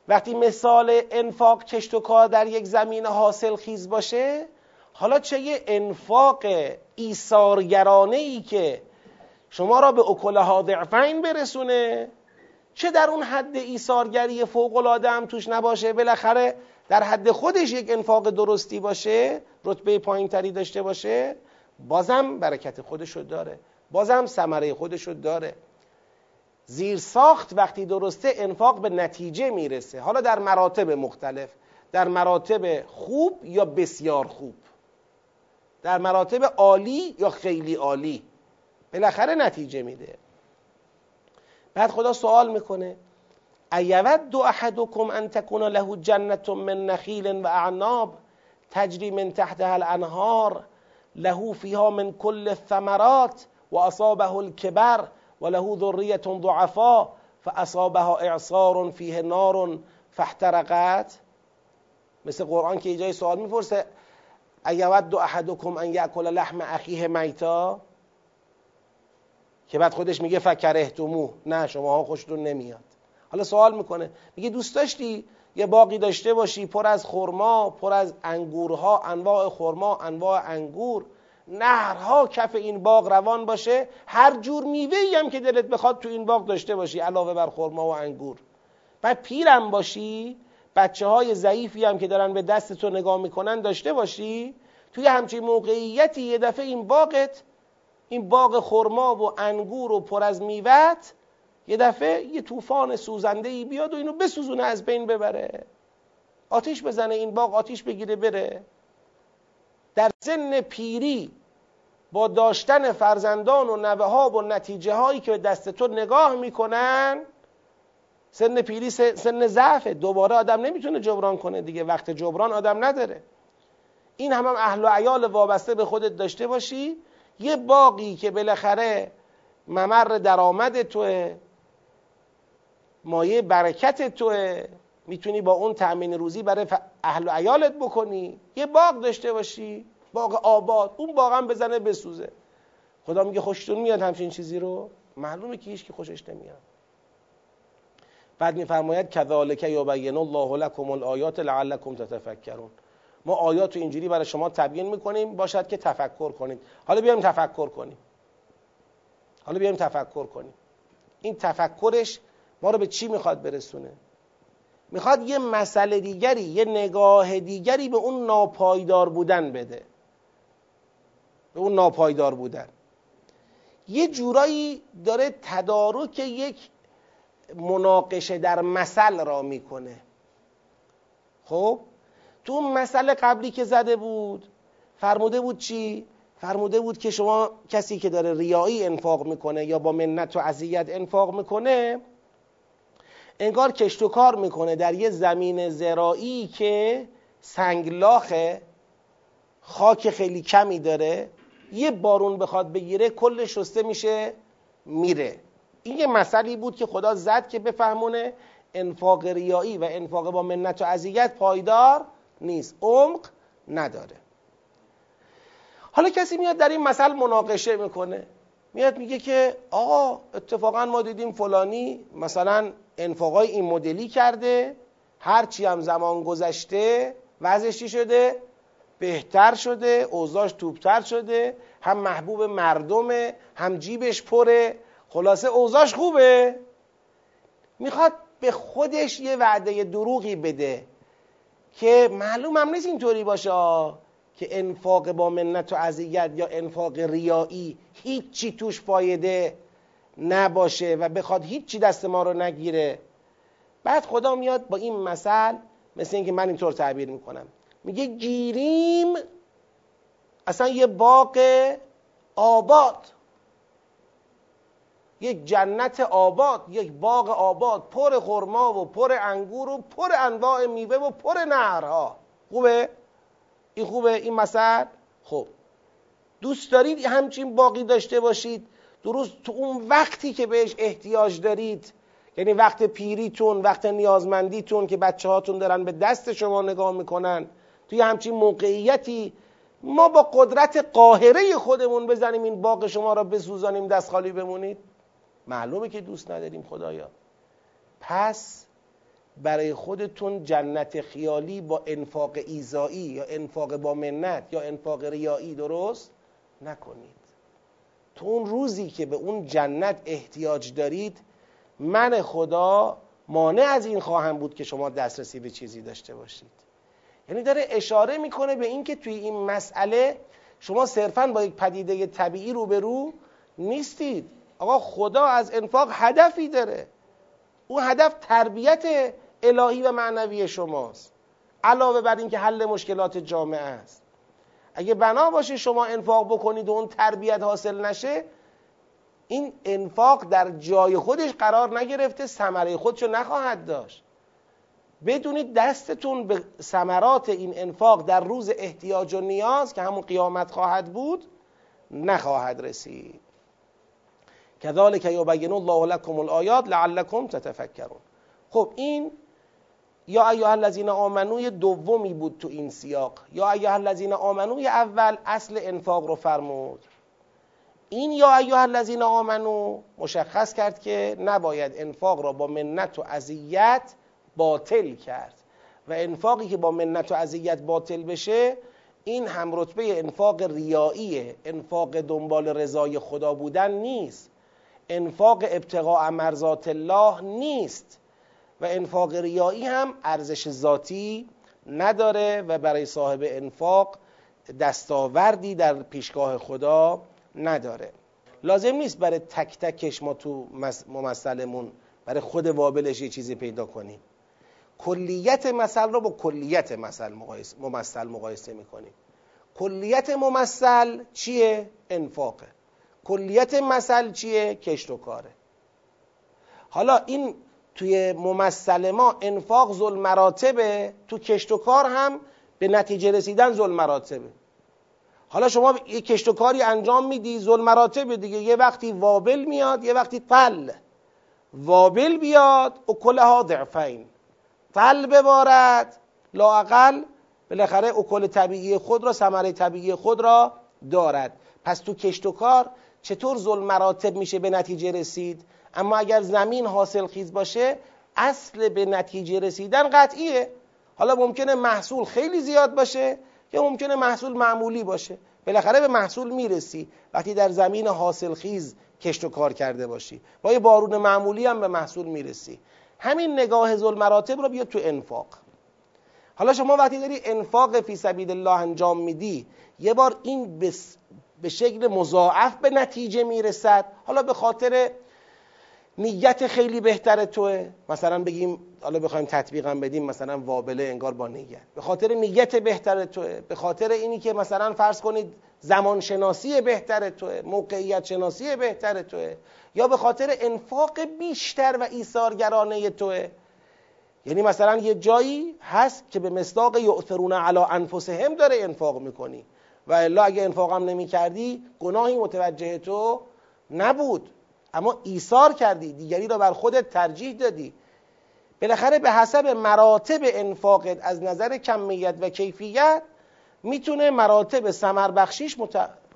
وقتی مثال انفاق کشت و کار در یک زمین حاصل خیز باشه حالا چه یه انفاق ایثارگرانه ای که شما را به اکلها ضعفین برسونه؟ چه در اون حد ایثارگری فوق العاده هم توش نباشه؟ بالاخره در حد خودش یک انفاق درستی باشه رتبه پایین تری داشته باشه بازم برکت خودشو داره. بازم ثمره خودشو داره. زیر ساخت وقتی درسته انفاق به نتیجه می‌رسه. حالا در مراتب مختلف در مراتب خوب یا بسیار خوب؟ در مراتب عالی یا خیلی عالی؟ بالاخره نتیجه میده. بعد خدا سوال می‌کنه ایود احدکم ان تکون له جنت من نخیل و اعناب تجری من تحتها الانهار له فیها من کل الثمرات و اصابه الكبر و له ذریه ضعفا فاصابها اعصار فیه نار فاحترقت. مثل قرآن که اینجای سوال می‌پرسه ایود احدکم ان یاکل لحم اخیه میتا که بعد خودش میگه فکرهتمو نه شماها خوشتون نمیاد. حالا سوال می‌کنه. میگه دوست داشتی یه باقی داشته باشی پر از خرما پر از انگورها انواع خرما انواع انگور. نهرها کف این باغ روان باشه. هر جور میوه هم که دلت بخواد تو این باغ داشته باشی علاوه بر خرما و انگور. بعد پیرم باشی بچه های ضعیفی هم که دارن به دست تو نگاه می‌کنن داشته باشی توی همچین موقعیتی یه دفعه این باغت این باغ خرما و انگور و پر از میوت یه دفعه یه طوفان سوزنده ای بیاد و اینو بسوزونه از بین ببره. آتیش بزنه این باغ آتیش بگیره بره. در سن پیری با داشتن فرزندان و نوه ها و نتیجه هایی که به دست تو نگاه می‌کنن سن پیری سن ضعفه. دوباره آدم نمی‌تونه جبران کنه دیگه. وقت جبران آدم نداره. این هم, هم اهل و عیال وابسته به خودت داشته باشی. یه باقی که بالاخره ممر درآمد توه. مایه برکت توه. می‌تونی با اون تأمین روزی برای اهل و عیالت بکنی. یه باغ داشته باشی. باغ آباد. اون باغ هم بزنه بسوزه. خدا میگه خوشتون میاد همچین چیزی رو؟ معلومه که هیچ که خوشش نمیاد. بعد میفرماید کذالک یبین الله لکم الآیات لعلکم تتفکرون. ما آیات رو اینجوری برای شما تبیین می‌کنیم. باشد که تفکر کنید. حالا بیایم تفکر کنیم. حالا بیایم تفکر کنیم. این تفکرش ما رو به چی می‌خواد برسونه؟ می‌خواد یه مسئله دیگری یه نگاه دیگری به اون ناپایدار بودن بده. به اون ناپایدار بودن. یه جورایی داره تدارک یک مناقشه در مثل را می‌کنه. خب؟ تو اون مسئله قبلی که زده بود فرموده بود چی؟ فرموده بود که شما کسی که داره ریایی انفاق می‌کنه یا با منت و عذیت انفاق می‌کنه انگار کشت و کار می‌کنه در یه زمین زرایی که سنگلاخه خاک خیلی کمی داره یه بارون بخواد بگیره کل شسته میشه میره. این یه مسئله بود که خدا زد که بفهمونه انفاق ریایی و انفاق با منت و عذیت پایدار نیست عمق نداره. حالا کسی میاد در این مسئله مناقشه می‌کنه. میاد میگه که آقا اتفاقا ما دیدیم فلانی مثلا انفاقای این مدلی کرده هرچی هم زمان گذشته وضعش شده؟ بهتر شده اوضاش توبتر شده هم محبوب مردمه هم جیبش پره. خلاصه اوضاش خوبه. می‌خواد به خودش یه وعده دروغی بده که معلوم هم نیست اینطوری باشه. که انفاق با منت و عذیت یا انفاق ریایی هیچی توش فایده نباشه و بخواد هیچی دست ما رو نگیره. بعد خدا میاد با این مثل مثل اینکه من اینطور تعبیر می‌کنم. میگه گیریم اصلا یه باغ آباد. یک جنت آباد یک باغ آباد پر خرما و پر انگور و پر انواع میوه و پر نهرها. خوبه؟ این خوبه این مثل؟ خب. دوست دارید همچین باقی داشته باشید؟ درست تو اون وقتی که بهش احتیاج دارید یعنی وقت پیریتون وقت نیازمندیتون که بچه هاتون دارن به دست شما نگاه می‌کنن توی همچین موقعیتی ما با قدرت قاهره خودمون بزنیم این باغ شما را بسوزانیم دست خالی بمونید؟ معلومه که دوست نداریم خدایا. پس برای خودتون جنت خیالی با انفاق ایزایی یا انفاق با منت یا انفاق ریایی درست نکنید. تو اون روزی که به اون جنت احتیاج دارید من خدا مانع از این خواهم بود که شما دسترسی به چیزی داشته باشید. یعنی داره اشاره می‌کنه به اینکه توی این مسئله شما صرفا با یک پدیده طبیعی روبرو نیستید. آقا خدا از انفاق هدفی داره. اون هدف تربیت الهی و معنوی شماست. علاوه بر اینکه حل مشکلات جامعه است. اگه بنا باشه شما انفاق بکنید و اون تربیت حاصل نشه این انفاق در جای خودش قرار نگرفته ثمره خودشو نخواهد داشت. بدونید دستتون به ثمرات این انفاق در روز احتیاج و نیاز که همون قیامت خواهد بود نخواهد رسید. کذالک یبین الله لكم الآیات لعلکم تتفکرون. خب این یا ایها الذین آمنو دومی بود تو این سیاق. یا ایها الذین آمنو اول اصل انفاق رو فرمود. این یا ایها الذین آمنو مشخص کرد که نباید انفاق را با منت و اذیت باطل کرد. و انفاقی که با منت و اذیت باطل بشه این هم رتبه انفاق ریاییه. انفاق دنبال رضای خدا بودن نیست. انفاق ابتقاء مرضات الله نیست. و انفاق ریایی هم ارزش ذاتی نداره و برای صاحب انفاق دستاوردی در پیشگاه خدا نداره. لازم نیست برای تک تکش ما تو ممثلمون برای خود وابلش یه چیزی پیدا کنیم. کلیت مثل رو با کلیت مثل مقایسه ممثل مقایسه می‌کنیم. کلیت ممثل چیه؟ انفاقه. کلیت مثل چیه؟ کشت و کاره. حالا این توی ممثل ما انفاق ظلم مراتبه تو کشت و کار هم به نتیجه رسیدن ظلم مراتبه حالا شما یه کشت و کاری انجام میدی ظلم مراتبه دیگه. یه وقتی وابل میاد یه وقتی طل وابل بیاد و کلها ضعفین. طل ببارد لاقل بالاخره اکل طبیعی خود را ثمره طبیعی خود را دارد. پس تو کشت و کار چطور ظلم مراتب میشه به نتیجه رسید؟ اما اگر زمین حاصل خیز باشه اصل به نتیجه رسیدن قطعیه. حالا ممکنه محصول خیلی زیاد باشه یا ممکنه محصول معمولی باشه. بالاخره به محصول می‌رسی. وقتی در زمین حاصل خیز کشت و کار کرده باشی. با یه بارون معمولی هم به محصول می‌رسی. همین نگاه ظلم مراتب رو بیا تو انفاق. حالا شما وقتی داری انفاق فی سبیل الله انجام میدی یه بار این به شکل مضاعف به نتیجه می‌رسد. حالا به خاطر نیت خیلی بهتر توه. مثلا بگیم حالا بخوایم تطبیقم بدیم مثلا وابله انگار با نیت. به خاطر نیت بهتر توه. به خاطر اینی که مثلا فرض کنید زمان شناسی بهتر توه. موقعیت شناسی بهتر توه. یا به خاطر انفاق بیشتر و ایثارگرانه توه. یعنی مثلا یه جایی هست که به مصداق یؤثرون علی انفسهم داره انفاق می‌کنی. و الا اگه انفاقم نمی کردی گناهی متوجه تو نبود. اما ایثار کردی دیگری را بر خودت ترجیح دادی. بالاخره به حسب مراتب انفاقت از نظر کمیت و کیفیت می‌تونه مراتب سمر بخشیش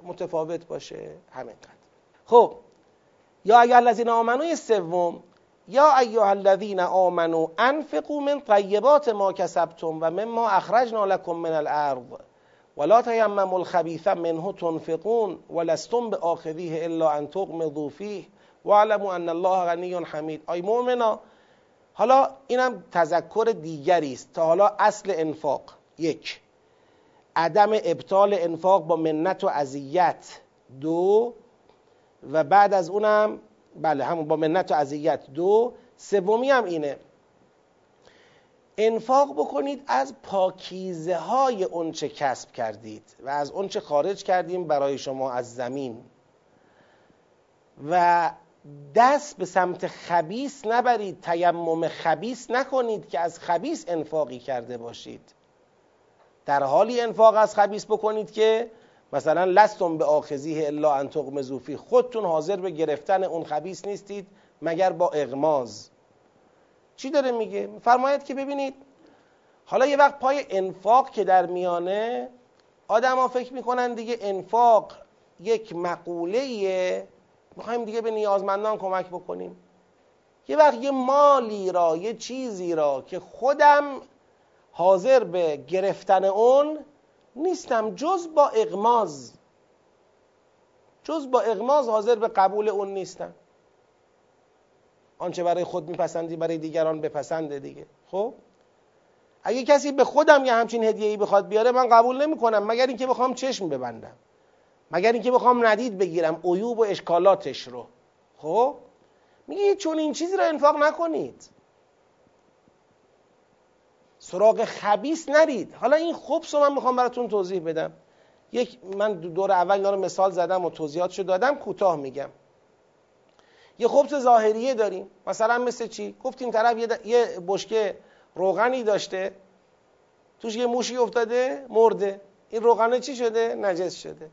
متفاوت باشه همینقدر. خب یا اگر الذین آمنو سوم یا ایها الذین آمنو انفقوا من طیبات ما کسبتم و مما اخرجنا لكم من الارض ولا تیمموا الخبیث منه تنفقون ولستم بآخذیه الا ان تغمضوا فیه. واعلموا ان الله غنی حمید. ای مؤمنا حالا اینم تذکر دیگری است تا حالا اصل انفاق. یک عدم ابطال انفاق با منت و اذیت. دو و بعد از اونم بله همون با منت و اذیت. دو سومی هم اینه. انفاق بکنید از پاکیزه های اونچه کسب کردید و از اونچه خارج کردیم برای شما از زمین. و دست به سمت خبیس نبرید تیمم خبیس نکنید که از خبیس انفاقی کرده باشید. در حالی انفاق از خبیس بکنید که مثلا لستم به آخذیه الا ان تغمزو خودتون حاضر به گرفتن اون خبیس نیستید مگر با اغماز. چی داره میگه؟ فرماید که ببینید حالا یه وقت پای انفاق که در میانه آدما فکر می‌کنن دیگه انفاق یک مقوله می‌خوایم دیگه به نیازمندان کمک بکنیم. یه وقت یه مالی را یه چیزی را که خودم حاضر به گرفتن اون نیستم جز با اغماز. جز با اغماز حاضر به قبول اون نیستم. آنچه برای خود میپسندی برای دیگران بپسنده دیگه. خب؟ اگه کسی به خودم یه همچین هدیه ای بخواد بیاره من قبول نمی‌کنم مگر اینکه بخوام چشم ببندم. مگر اینکه بخوام ندید بگیرم عیوب و اشکالاتش رو. خب؟ میگه چون این چیزی رو انفاق نکنید. سراغ خبیس نرید. حالا این خبس رو من می‌خوام براتون توضیح بدم. یک من دور اول اینا رو مثال زدم و توضیحاتشو دادم کوتاه میگم. یه خبز ظاهریه داریم. مثلا مثل چی؟ گفتیم طرف یه, یه بشکه روغنی داشته. توش یه موشی افتاده مرده. این روغنه چی شده؟ نجس شده.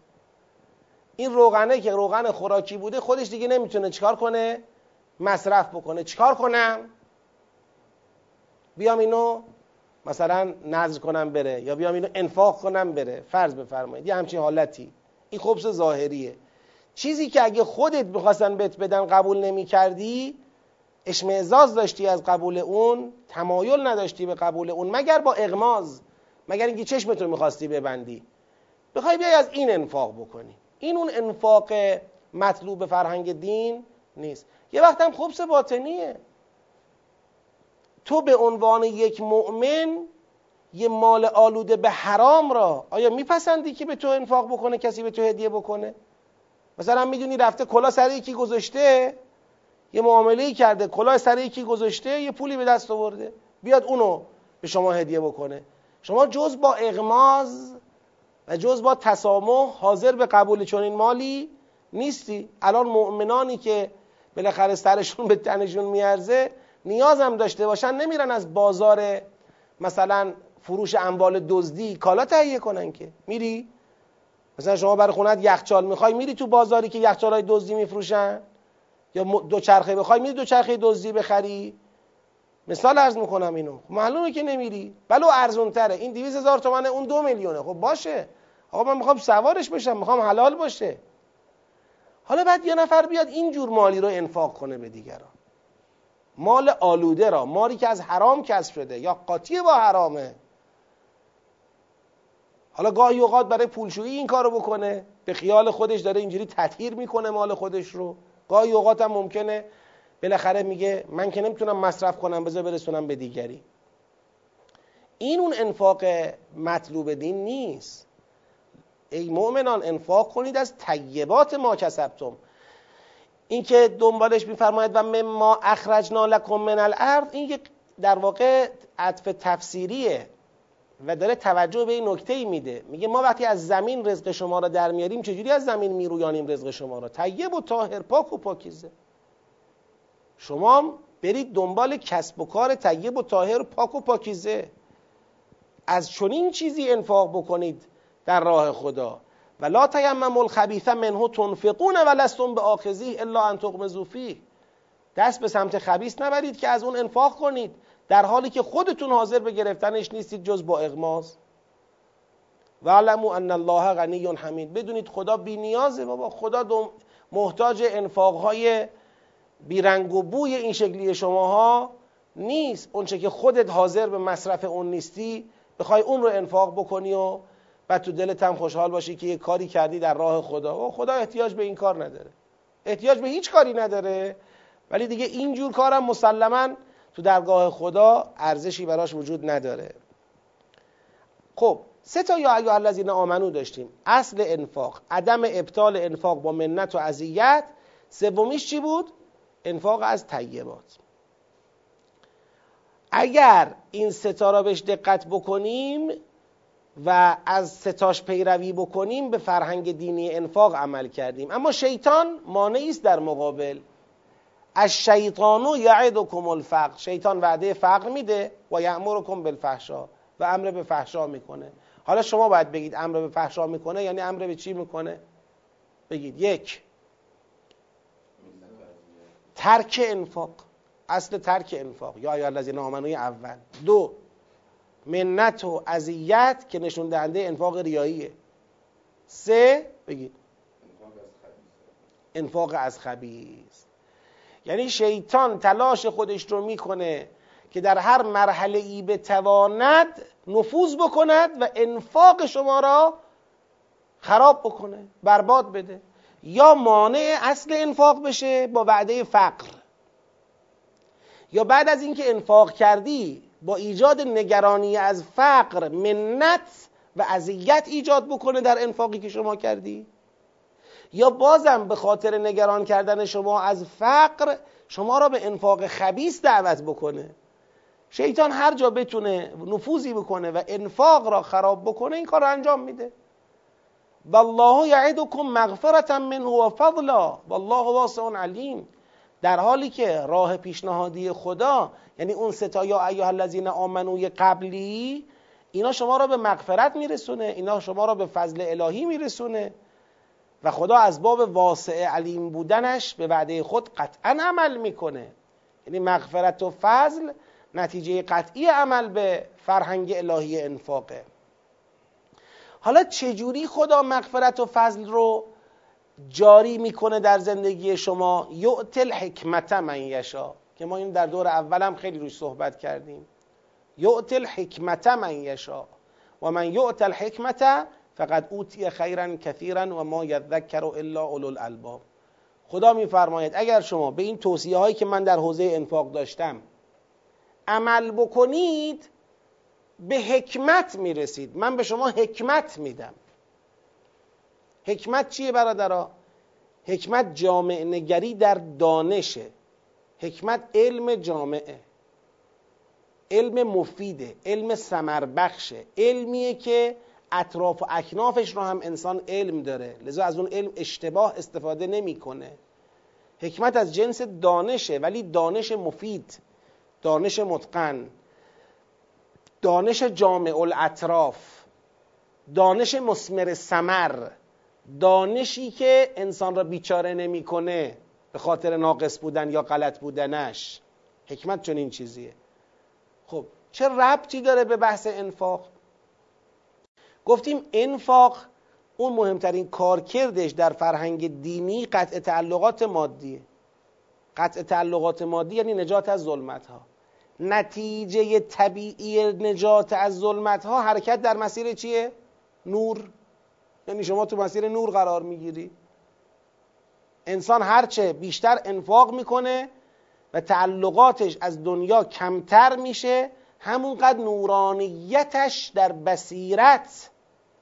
این روغنه که روغن خوراکی بوده خودش دیگه نمی‌تونه چیکار کنه؟ مصرف بکنه. چیکار کنم؟ بیام اینو مثلا نظر کنم بره یا بیام اینو انفاق کنم بره. فرض بفرمایید. یه همچین حالتی. این خبز ظاهریه. چیزی که اگه خودت می‌خواستن بهت بدن قبول نمی کردی اشمعزاز داشتی از قبول اون تمایل نداشتی به قبول اون مگر با اغماز مگر اینکه چشمتو می‌خواستی ببندی. بخوای بیای از این انفاق بکنی. این اون انفاق مطلوب فرهنگ دین نیست. یه وقت هم خبس باطنیه تو به عنوان یک مؤمن یه مال آلوده به حرام را آیا میپسندی که به تو انفاق بکنه کسی به تو هدیه بکنه؟ مثلا می‌دونی رفته کلا سر یکی گذاشته یه معامله کرده کلاه سر یکی گذاشته یه پولی به دست آورده بیاد اونو به شما هدیه بکنه. شما جز با اغماز جز با تسامح حاضر به قبول چنین مالی نیستی. الان مؤمنانی که بالاخره سرشون به تنشون میارزه نیازم داشته باشن نمیرن از بازار مثلا فروش اموال دزدی کالا تهیه کنن که. میری؟ مثلا شما برای خونت یخچال می‌خوای میری تو بازاری که یخچال های دزدی میفروشن؟ یا دو چرخه بخوای میری دو چرخه دزدی بخری؟ مثال عرض می‌کنم اینو. معلومه که نمیری. بلو ارزون تره این 200 هزار تومنه اون دو میلیونه. خب باشه. آقا من می‌خوام سوارش بشم می‌خوام حلال باشه. حالا بعد یه نفر بیاد این جور مالی رو انفاق کنه به دیگران. مال آلوده را مالی که از حرام کسب شده یا قاطی با حرامه. حالا گاهی اوقات برای پولشویی این کارو بکنه به خیال خودش داره اینجوری تطهیر می‌کنه مال خودش رو. گاهی اوقات هم ممکنه بالاخره میگه من که نمی‌تونم مصرف کنم بذار برسونم به دیگری. این اون انفاق مطلوب دین نیست. ای مؤمنان انفاق کنید از طیبات ما کسبتم. این که دنبالش میفرماید و مما اخرجنا لکم من الارض این در واقع عطف تفسیریه و داره توجه به این نکته ای میده. میگه ما وقتی از زمین رزق شما را در میاریم چجوری از زمین میرویانیم رزق شما را؟ طیب و طاهر پاک و پاکیزه. شما برید دنبال کسب و کار طیب و طاهر پاک و پاکیزه. از چنین چیزی انفاق بکنید. در راه خدا. و لا تیمم الخبیث منه تنفقون و لستم به آخذی الا ان فیه. دست به سمت خبیث نبرید که از اون انفاق کنید. در حالی که خودتون حاضر به گرفتنش نیستید جز با اغماز و علمو ان الله غنی حمید. بدونید خدا بی نیازه بابا. خدا محتاج انفاقهای بیرنگ و بوی این شکلی شماها نیست. اونچه که خودت حاضر به مصرف اون نیستی بخوای اون رو انفاق بکنی و بعد تو دلت هم خوشحال باشی که یه کاری کردی در راه خدا. و خدا احتیاج به این کار نداره. احتیاج به هیچ کاری نداره. ولی دیگه اینجور کارم مسلما تو درگاه خدا ارزشی براش وجود نداره. خب سه تا یا ایها الذین آمنو داشتیم. اصل انفاق عدم ابطال انفاق با منت و اذیت. سومیش چی بود؟ انفاق از طیبات. اگر این ستا را بهش دقت بکنیم و از ستاش پیروی بکنیم به فرهنگ دینی انفاق عمل کردیم. اما شیطان مانعی است در مقابل. از شیطانو یعدکم الفقر. شیطان وعده فقر میده و یامرکم بالفحشا و امر به فحشا می‌کنه. حالا شما باید بگید امر به فحشا می‌کنه یعنی امر به چی می‌کنه؟ بگید یک ترک انفاق. اصل ترک انفاق. یا یا الذین آمنوی اول. دو منت و اذیت که نشون دهنده انفاق ریاییه. سه بگید. انفاق از خبیث. یعنی شیطان تلاش خودش رو می‌کنه که در هر مرحله ای بتواند نفوذ بکند و انفاق شما را خراب بکنه برباد بده. یا مانع اصل انفاق بشه با وعده فقر. یا بعد از اینکه انفاق کردی با ایجاد نگرانی از فقر منت و اذیت ایجاد بکنه در انفاقی که شما کردی؟ یا بازم به خاطر نگران کردن شما از فقر شما را به انفاق خبیس دعوت بکنه؟ شیطان هر جا بتونه نفوذی بکنه و انفاق را خراب بکنه این کار را انجام میده. والله یعدکم مغفرتا منه و فضلا والله واسع علیم. در حالی که راه پیشنهادی خدا یعنی اون ستا یا ایها الذین آمنوی قبلی اینا شما را به مغفرت میرسونه اینا شما را به فضل الهی میرسونه و خدا از باب واسع علیم بودنش به وعده خود قطعا عمل می‌کنه. یعنی مغفرت و فضل نتیجه قطعی عمل به فرهنگ الهی انفاقه. حالا چجوری خدا مغفرت و فضل رو جاری می‌کنه در زندگی شما یعت الحکمت من یشا که ما این در دور اولم خیلی روش صحبت کردیم. یعت الحکمت من یشا و من یعت الحکمت فقط اوتی خیرا کثیرا و ما یذکر الا اولو الالباب. خدا میفرماید اگر شما به این توصیه هایی که من در حوزه انفاق داشتم عمل بکنید به حکمت می‌رسید. من به شما حکمت میدم. حکمت چیه برادرها حکمت جامع نگری در دانشه. حکمت علم جامعه. علم مفیده علم سمربخشه علمیه که اطراف و اکنافش رو هم انسان علم داره. لذا از اون علم اشتباه استفاده نمی‌کنه. حکمت از جنس دانشه ولی دانش مفید دانش متقن. دانش جامع الاطراف. دانش مسمر. سمر دانشی که انسان را بیچاره نمی‌کنه به خاطر ناقص بودن یا غلط بودنش حکمت چون این چیزیه. خب چه ربطی داره به بحث انفاق؟ گفتیم انفاق اون مهمترین کارکردش در فرهنگ دینی قطع تعلقات مادیه. قطع تعلقات مادی یعنی نجات از ظلمت ها نتیجه طبیعی نجات از ظلمت ها حرکت در مسیر چیه؟ نور. یعنی شما تو مسیر نور قرار می‌گیری. انسان هرچه بیشتر انفاق می‌کنه و تعلقاتش از دنیا کمتر میشه همونقدر نورانیتش در بصیرت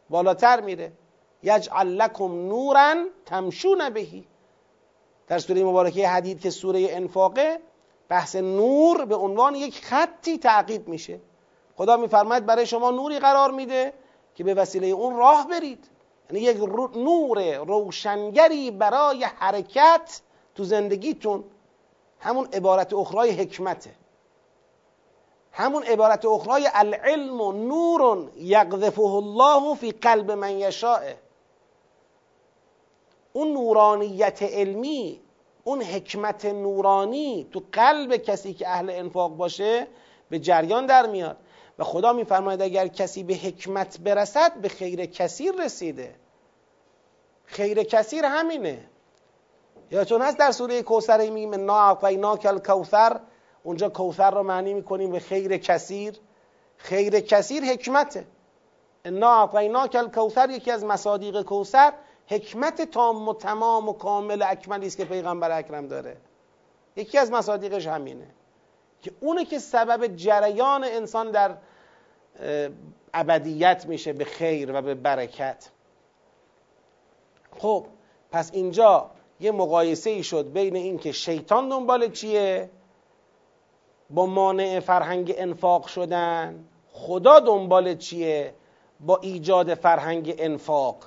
بالاتر میره. یجعل لکم نورا تمشون بهی. در سوره مبارکه حدید که سوره انفاقه بحث نور به عنوان یک خطی تعقیب میشه. خدا میفرماید برای شما نوری قرار میده که به وسیله اون راه برید. یعنی یک نور روشنگری برای حرکت تو زندگیتون همون عبارت اخرای حکمته. همون عبارت اخرای العلم و نور یقذفه الله فی قلب من یشاء. اون نورانیت علمی اون حکمت نورانی تو قلب کسی که اهل انفاق باشه به جریان در میاد. و خدا میفرماید اگر کسی به حکمت برسد به خیر کثیر رسیده. خیر کثیر همینه. یادتون هست در سوره کوثر میگیم انا اعطیناک الکوثر اونجا کوثر رو معنی می‌کنیم به خیر کثیر. خیر کثیر حکمته. انا اعطیناک الکوثر یکی از مصادیق کوثر حکمت تام و تمام و کامل اکملی است که پیغمبر اکرم داره. یکی از مصادیقش همینه. که اونه که سبب جریان انسان در ابدیت میشه به خیر و به برکت. خب پس اینجا یه مقایسه ای شد بین اینکه شیطان دنبال چیه؟ با مانع فرهنگ انفاق شدن. خدا دنبال چیه؟ با ایجاد فرهنگ انفاق.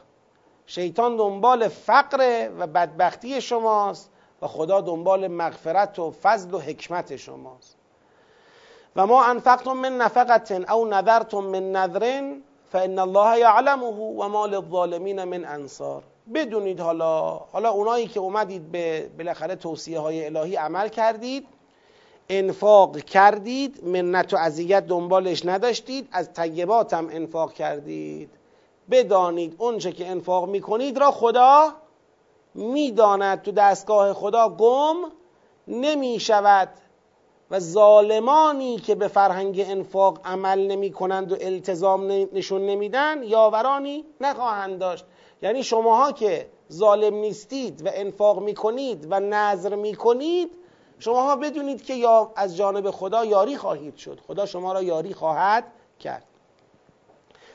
شیطان دنبال فقر و بدبختی شماست و خدا دنبال مغفرت و فضل و حکمت شماست. و ما انفقتم من نفقت او نذرتم من نذر فان الله یعلمه و ما للظالمین من انصار. بدونید حالا حالا اونایی که اومدید به بالاخره توصیه های الهی عمل کردید انفاق کردید منت و اذیت دنبالش نداشتید از طیبات هم انفاق کردید. بدانید اونچه که انفاق می‌کنید را خدا می‌داند. تو دستگاه خدا گم نمی‌شود. و ظالمانی که به فرهنگ انفاق عمل نمی کنند و التزام نشون نمیدن یاورانی نخواهند داشت. یعنی شماها که ظالم نیستید و انفاق می‌کنید و نظر می‌کنید شماها بدونید که یا از جانب خدا یاری خواهید شد. خدا شما را یاری خواهد کرد.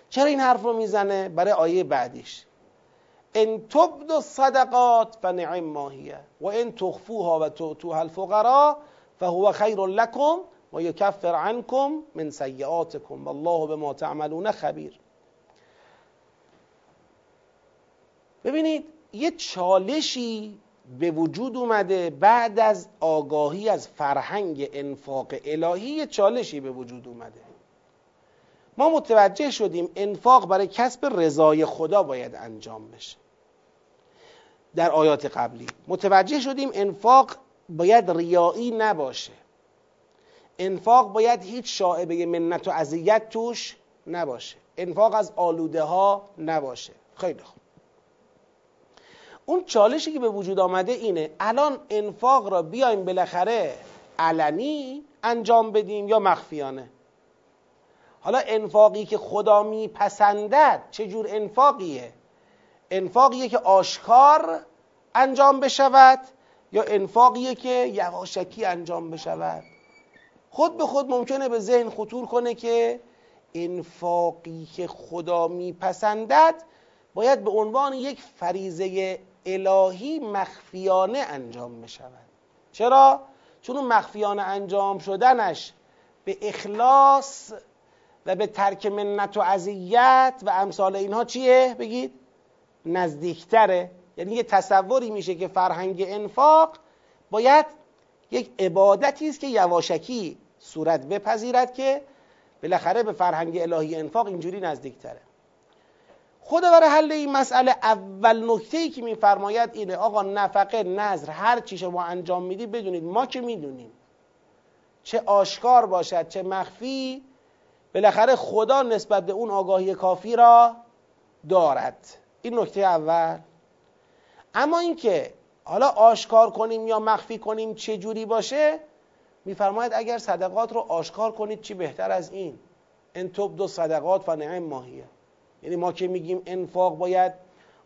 چرا این حرف رو می‌زنه؟ برای آیه بعدیش. ان تبدو الصدقات فنعم ماهیه و ان تخفوها و تؤتوها الفقراء فهو خیر لكم و یکفر عنكم من سیئاتكم والله بما تعملون خبیر. ببینید یه چالشی به وجود اومده بعد از آگاهی از فرهنگ انفاق الهی چالشی به وجود اومده. ما متوجه شدیم انفاق برای کسب رضای خدا باید انجام بشه. در آیات قبلی متوجه شدیم انفاق باید ریایی نباشه. انفاق باید هیچ شاعبه منت و اذیت توش نباشه. انفاق از آلوده ها نباشه. خیلی خوب. اون چالشی که به وجود آمده اینه الان انفاق را بیایم بالاخره علنی انجام بدیم یا مخفیانه؟ حالا انفاقی که خدا میپسندد چه جور انفاقیه؟ انفاقیه که آشکار انجام بشود یا انفاقیه که یواشکی انجام بشود خود به خود ممکنه به ذهن خطور کنه که انفاقی که خدا میپسندد باید به عنوان یک فریزه الهی مخفیانه انجام بشود چرا؟ چون مخفیانه انجام شدنش به اخلاص و به ترک منت و اذیت و امثال اینها چیه؟ بگید نزدیکتره یعنی یه تصوری میشه که فرهنگ انفاق باید یک عبادتی است که یواشکی صورت بپذیرد که بالاخره به فرهنگ الهی انفاق اینجوری نزدیکتره. خدا برای حل این مسئله اول نکته ای که میفرماید اینه آقا نفقه نظر هر چی شما انجام میدی بدونید ما که می‌دونیم. چه آشکار باشد چه مخفی بالاخره خدا نسبت به اون آگاهی کافی را دارد. این نکته اول. اما اینکه حالا آشکار کنیم یا مخفی کنیم چه جوری باشه میفرماید اگر صدقات رو آشکار کنید چی بهتر از این؟ ان دو صدقات و نعم ماهیه یعنی ما که میگیم انفاق باید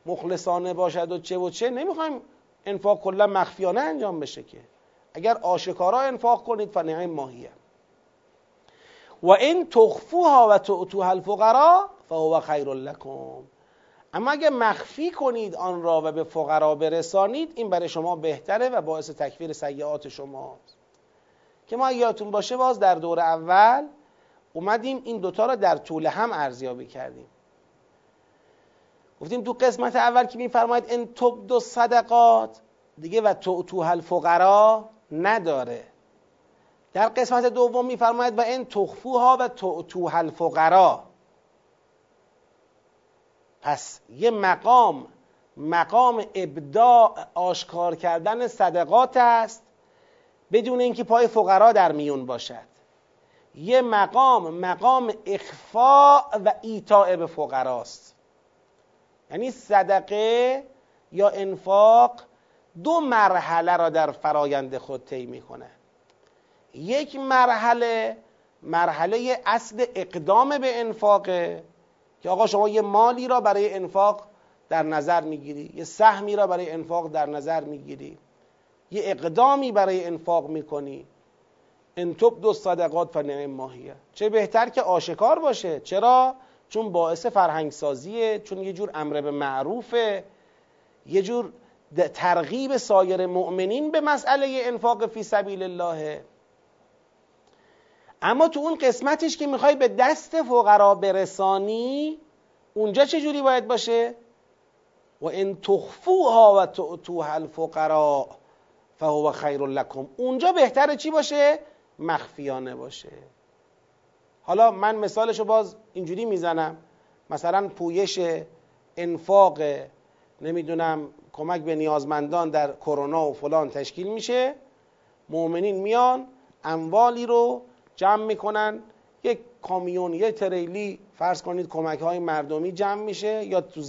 مخلصانه باشد و چه و چه نمی‌خوایم انفاق کلا مخفیانه انجام بشه که. اگر آشکارا انفاق کنید فنعم ماهیه و این تخفوها و تعطوها الفقراء فهو خیر لکم. اما اگر مخفی کنید آن را و به فقرا برسانید این برای شما بهتره و باعث تکفیر سیعات شماست. که ما یادتون باشه باز در دور اول اومدیم این دوتا را در طول هم ارزیابی کردیم. گفتیم تو قسمت اول که میفرماید این دو صدقات دیگه و تو الفقرا نداره. در قسمت دوم میفرماید و این تخفوها و تو الفقرا. پس یه مقام مقام ابداع آشکار کردن صدقات است بدون اینکه پای فقرا در میون باشد. یه مقام مقام اخفاء و ایتاء به فقراست یعنی صدقه یا انفاق دو مرحله را در فرایند خود طی می‌کنه. یک مرحله مرحله اصل اقدام به انفاقه. که آقا شما یه مالی را برای انفاق در نظر می‌گیری یه سهمی را برای انفاق در نظر می‌گیری یه اقدامی برای انفاق می‌کنی. ان دو صدقات فنعم ماهیه. چه بهتر که آشکار باشه. چرا؟ چون باعث فرهنگ سازیه چون یه جور امر به معروفه یه جور ترغیب سایر مؤمنین به مسئله انفاق فی سبیل الله. اما تو اون قسمتش که می‌خوای به دست فقرا برسانی اونجا چه جوری باید باشه؟ و ان تخفوها و تعطوها الفقراء فهو خیر لکم. اونجا بهتره چی باشه؟ مخفیانه باشه. حالا من مثالشو باز اینجوری می‌زنم. مثلا پویش انفاق نمی‌دونم کمک به نیازمندان در کرونا و فلان تشکیل میشه. مؤمنین میان اموالی رو جمع می‌کنن. یک کامیون یک تریلی فرض کنید کمک های مردمی جمع میشه یا تو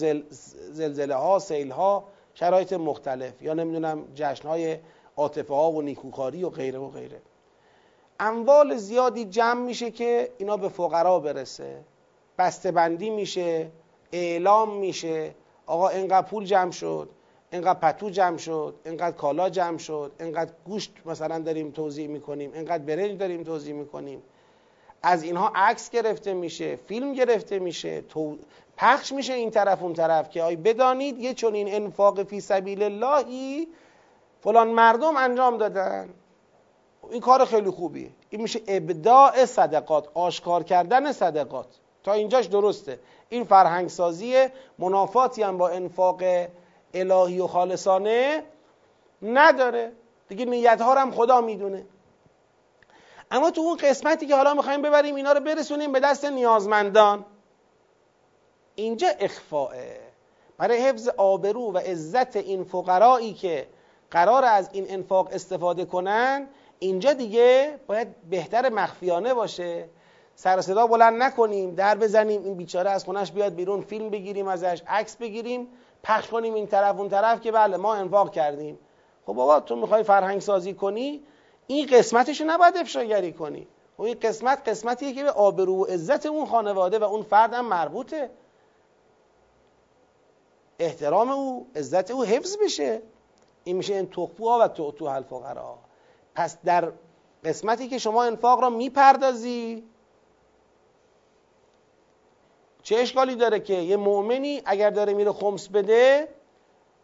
زلزله ها سیل ها شرایط مختلف یا نمی‌دونم جشن های عاطفه ها و نیکوکاری و غیره و غیره. اموال زیادی جمع میشه که اینا به فقرا برسه. بسته بندی میشه اعلام میشه. آقا اینقدر پول جمع شد. اینقدر پتو جمع شد اینقدر کالا جمع شد اینقدر گوشت مثلا داریم توضیح می‌کنیم اینقدر برنج داریم توضیح می‌کنیم. از اینها عکس گرفته میشه فیلم گرفته میشه تو... پخش میشه این طرف اون طرف که آی بدانید یه چون این انفاق فی سبیل اللهی فلان مردم انجام دادن. این کار خیلی خوبیه. این میشه ابداع صدقات آشکار کردن صدقات. تا اینجاش درسته. این فرهنگ سازی منافاتی هم با انفاق الهی و خالصانه نداره. دیگه نیت ها هم خدا می‌دونه. اما تو اون قسمتی که حالا می‌خوایم ببریم اینا رو برسونیم به دست نیازمندان. اینجا اخفاء برای حفظ آبرو و عزت این فقرایی که قرار از این انفاق استفاده کنن اینجا دیگه باید بهتر مخفیانه باشه. سر صدا بلند نکنیم در بزنیم این بیچاره از خونش بیاد بیرون فیلم بگیریم ازش عکس بگیریم. پخش کنیم این طرف اون طرف که بله ما انفاق کردیم. خب بابا تو می‌خوای فرهنگ سازی کنی؟ این قسمتش نباید افشاگری کنی. و این قسمت قسمتیه که به آبرو و عزت اون خانواده و اون فرد هم مربوطه. احترام او عزت او حفظ بشه. این میشه این تخفوها و تو الفقرا پس در قسمتی که شما انفاق را می‌پردازی چه اشکالی داره که یه مؤمنی اگر داره میره خمس بده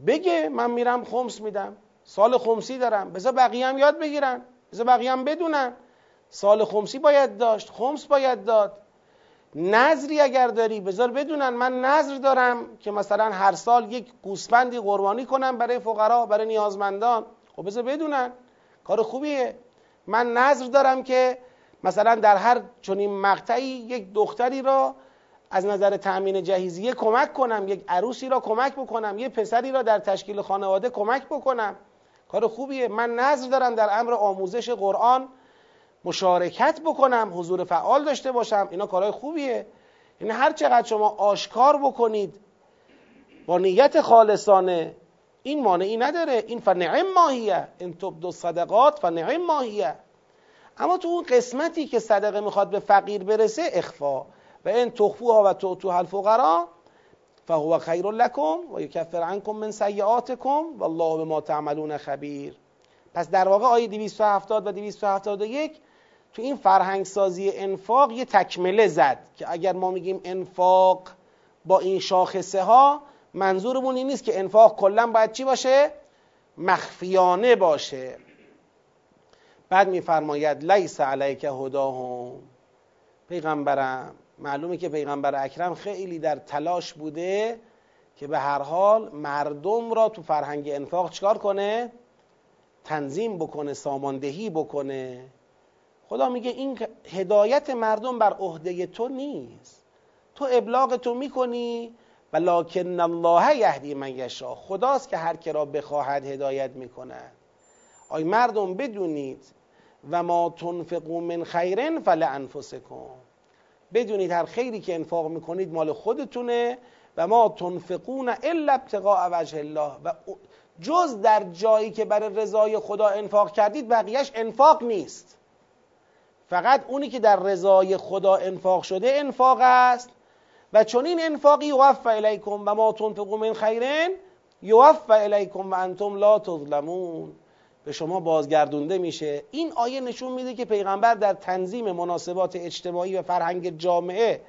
بگه من میرم خمس میدم. سال خمسی دارم. بذار بقیه هم یاد بگیرن. بذار بقیه هم بدونن. سال خمسی باید داشت. خمس باید داد. نظری اگر داری بذار بدونن. من نظر دارم که مثلا هر سال یک گوسفندی قربانی کنم برای فقرا برای نیازمندان. خب بذار بدونن. کار خوبیه. من نظر دارم که مثلا در هر چنین مقطعی یک دختری را از نظر تأمین جهیزیه کمک کنم یک عروسی را کمک بکنم یک پسری را در تشکیل خانواده کمک بکنم. کار خوبیه. من نظر دارم در امر آموزش قرآن مشارکت بکنم حضور فعال داشته باشم. اینا کارهای خوبیه. یعنی هر چقدر شما آشکار بکنید با نیت خالصانه این مانعی نداره. این فنعم ماهیه. این تبدو صدقات فنعم ماهیه. اما تو اون قسمتی که صدقه می‌خواد به فقیر برسه اخفا. و این تخفوها و تو الفقرا فهو خیر لکم و یکفر عنکم من سیئاتکم والله بما تعملون خبیر. پس در واقع آیه 270 و 271 تو این فرهنگ سازی انفاق یه تکمله زد که اگر ما میگیم انفاق با این شاخصه ها منظورمون این نیست که انفاق کلا باید چی باشه؟ مخفیانه باشه. بعد میفرماید لیس علیک هداهم. پیغمبرم. معلومه که پیغمبر اکرم خیلی در تلاش بوده که به هر حال مردم را تو فرهنگ انفاق چکار کنه؟ تنظیم بکنه ساماندهی بکنه. خدا میگه این هدایت مردم بر عهده تو نیست. تو ابلاغ تو می‌کنی ولکن الله یهدی من یشا خداست که هر که را بخواهد هدایت می‌کنه آی مردم بدونید و ما تنفقو من خیرن فلانفسکم. بدونید هر خیری که انفاق می‌کنید مال خودتونه و ما تنفقون الا ابتقاء وجه الله. و جز در جایی که برای رضای خدا انفاق کردید بقیهش انفاق نیست. فقط اونی که در رضای خدا انفاق شده انفاق است. و چون این انفاقی یوفى الیکم و ما تنفقوا من خیرن یوفى الیکم و انتم لا تظلمون. به شما بازگردونده میشه. این آیه نشون میده که پیغمبر در تنظیم مناسبات اجتماعی و فرهنگ جامعه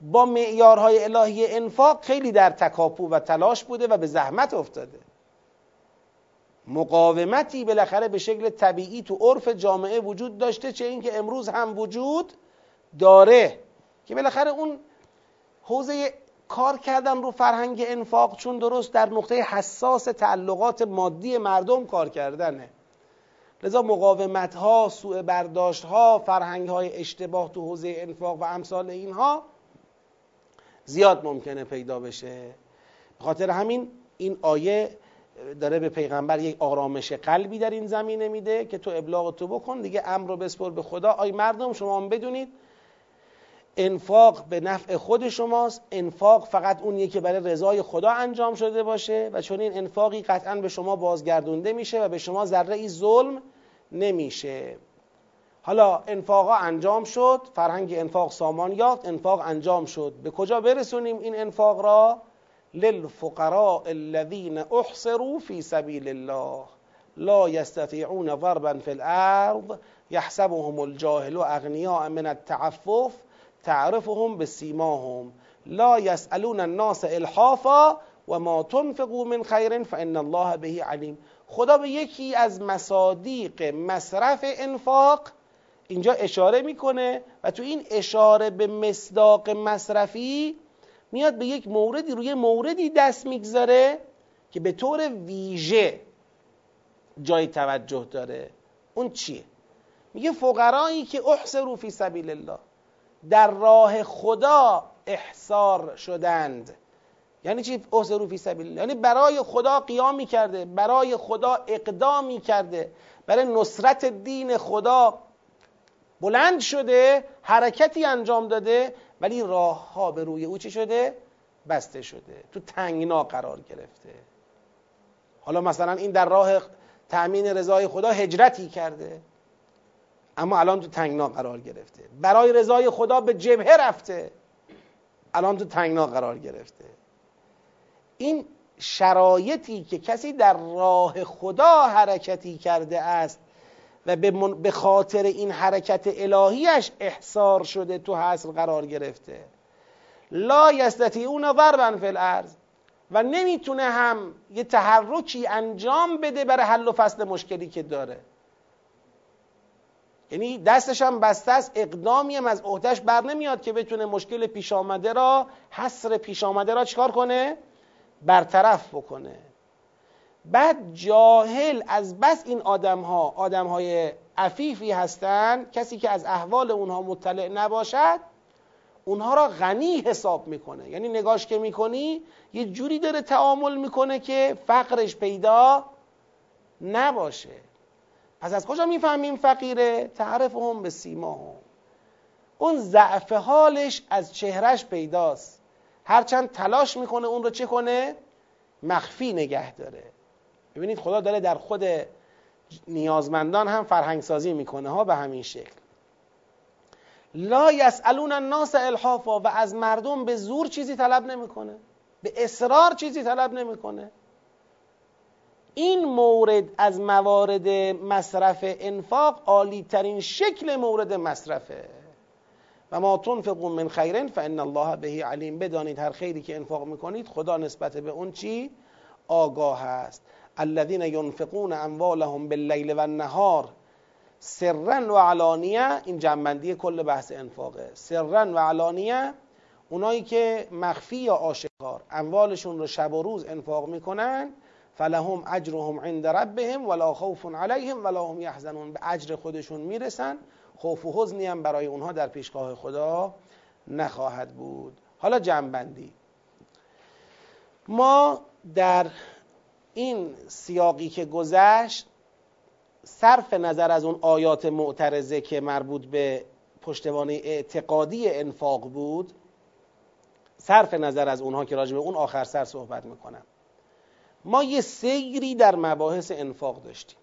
با معیارهای الهی انفاق خیلی در تکاپو و تلاش بوده و به زحمت افتاده. مقاومتی بالاخره به شکل طبیعی تو عرف جامعه وجود داشته چه اینکه امروز هم وجود داره. که بالاخره اون حوزه کار کردن رو فرهنگ انفاق چون درست در نقطه حساس تعلقات مادی مردم کار کردنه. لذا مقاومت ها سوء برداشت ها فرهنگ های اشتباه تو حوزه انفاق و امثال اینها زیاد ممکنه پیدا بشه. به خاطر همین این آیه داره به پیغمبر یک آرامش قلبی در این زمینه میده که تو ابلاغ تو بکن دیگه امر رو بسپر به خدا. آی مردم شما هم بدونید انفاق به نفع خود شماست. انفاق فقط اونیه که برای رضای خدا انجام شده باشه و چون این انفاقی قطعا به شما بازگردونده میشه و به شما ذره ای ظلم نمیشه. حالا انفاقا انجام شد فرهنگ انفاق سامان یافت انفاق انجام شد. به کجا برسونیم این انفاق را؟ للفقراء الذين احصروا في سبيل الله. لا يستطيعون ضربا في الارض يحسبهم الجاهل اغنياء من التعفف. تعرفهم بسیماهم. لا يسألون الناس الحافا و ما تنفقوا من خیر فان الله به علیم. خدا به یکی از مصادیق مصرف انفاق اینجا اشاره می‌کنه و تو این اشاره به مصداق مصرفی میاد به یک موردی روی موردی دست می‌گذاره که به طور ویژه جای توجه داره. اون چیه؟ میگه فقرایی که احسروا فی سبیل الله. در راه خدا احصار شدند. یعنی چی؟ احسروا فی سبیل یعنی برای خدا قیامی کرده برای خدا اقدامی کرده برای نصرت دین خدا بلند شده حرکتی انجام داده ولی راه ها به روی او چی شده؟ بسته شده. تو تنگنا قرار گرفته. حالا مثلا این در راه تأمین رضای خدا هجرتی کرده. اما الان تو تنگنا قرار گرفته. برای رضای خدا به جبهه رفته. الان تو تنگنا قرار گرفته. این شرایطی که کسی در راه خدا حرکتی کرده است و به خاطر این حرکت الهیش احصار شده تو حصر قرار گرفته. لا یستطیعون ضربا فی الارض. و نمی‌تونه هم یه تحرکی انجام بده برای حل و فصل مشکلی که داره. یعنی دستش هم بسته است اقدامی هم از عهدهش بر نمیاد که بتونه مشکل پیش آمده را حصر پیش آمده را چکار کنه؟ برطرف بکنه. بعد جاهل از بس این آدم ها آدم های عفیفی هستند کسی که از احوال اونها مطلع نباشد اونها را غنی حساب می‌کنه. یعنی نگاش که می‌کنی یه جوری داره تعامل می‌کنه که فقرش پیدا نباشه. پس از کجا می‌فهمیم فقیره؟ تعرف هم به سیما. هم. اون ضعف حالش از چهرش پیداست. هرچند تلاش می‌کنه اون رو چه کنه؟ مخفی نگه داره. ببینید خدا داره در خود نیازمندان هم فرهنگ سازی می‌کنه ها به همین شکل. لا یسالون الناس الحافا و از مردم به زور چیزی طلب نمی‌کنه. به اصرار چیزی طلب نمی‌کنه. این مورد از موارد مصرف انفاق عالی ترین شکل مورد مصرفه. و ما تنفقوا من خیرن فان الله به علیم. بدانید هر خیری که انفاق می‌کنید خدا نسبت به اون چی؟ آگاه است. الذين ينفقون اموالهم باللیل و النهار سرا و علانیه این جنبندی کل بحث انفاقه. سرا و علانیه اونایی که مخفی یا آشکار اموالشون رو شب و روز انفاق می‌کنن فلهم اجرهم عند ربهم ولا خوف علیهم ولا هم یحزنون. به اجر خودشون می‌رسن. خوف و حزنی هم برای اونها در پیشگاه خدا نخواهد بود. حالا جنبندی. ما در این سیاقی که گذشت صرف نظر از اون آیات معترضه که مربوط به پشتوانه اعتقادی انفاق بود صرف نظر از اونها که راجع به اون آخر سر صحبت می‌کنم. ما یه سیری در مباحث انفاق داشتیم.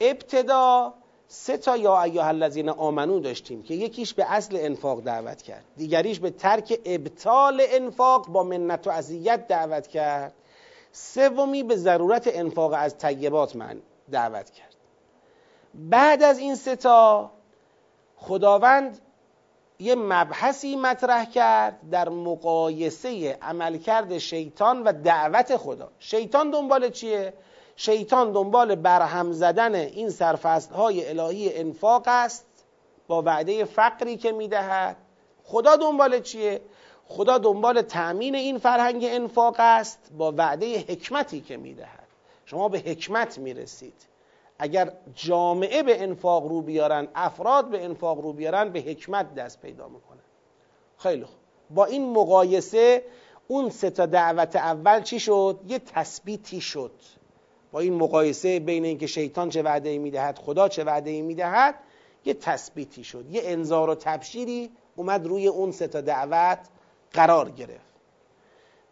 ابتدا سه تا یا ایها الذین آمنو داشتیم که یکیش به اصل انفاق دعوت کرد دیگریش به ترک ابطال انفاق با منت و اذیت دعوت کرد. سومی به ضرورت انفاق از طیبات من دعوت کرد. بعد از این ستا خداوند یه مبحثی مطرح کرد در مقایسه عملکرد شیطان و دعوت خدا شیطان دنبال چیه؟ شیطان دنبال برهم زدن این سرفصل های الهی انفاق است با وعده فقری که می‌دهد خدا دنبال چیه؟ خدا دنبال تأمین این فرهنگ انفاق است با وعده حکمتی که می‌دهد شما به حکمت می‌رسید اگر جامعه به انفاق رو بیارن افراد به انفاق رو بیارن به حکمت دست پیدا می‌کنن. خیلی خوب. با این مقایسه اون سه تا دعوت اول چی شد؟ یه تثبیتی شد. با این مقایسه بین اینکه شیطان چه وعده ای می‌دهد خدا چه وعده ای می‌دهد یه تثبیتی شد. یه انذار و تبشیری اومد روی اون سه تا دعوت قرار گرفت.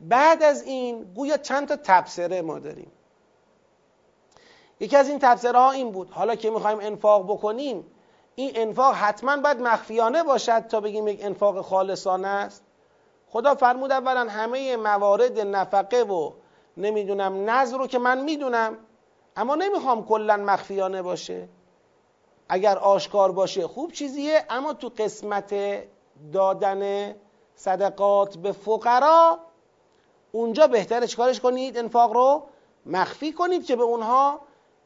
بعد از این گویا چند تا تبصره ما داریم. یکی از این تبصره ها این بود. حالا که می‌خوایم انفاق بکنیم این انفاق حتما باید مخفیانه باشد تا بگیم یک انفاق خالصانه است. خدا فرمود اولا همه موارد نفقه و نمی‌دونم نظر رو که من می‌دونم اما نمی‌خوام کلا مخفیانه باشه. اگر آشکار باشه خوب چیزیه اما تو قسمت دادن صدقات به فقرا اونجا بهتره چیکارش کنید؟ انفاق رو مخفی کنید که به اونها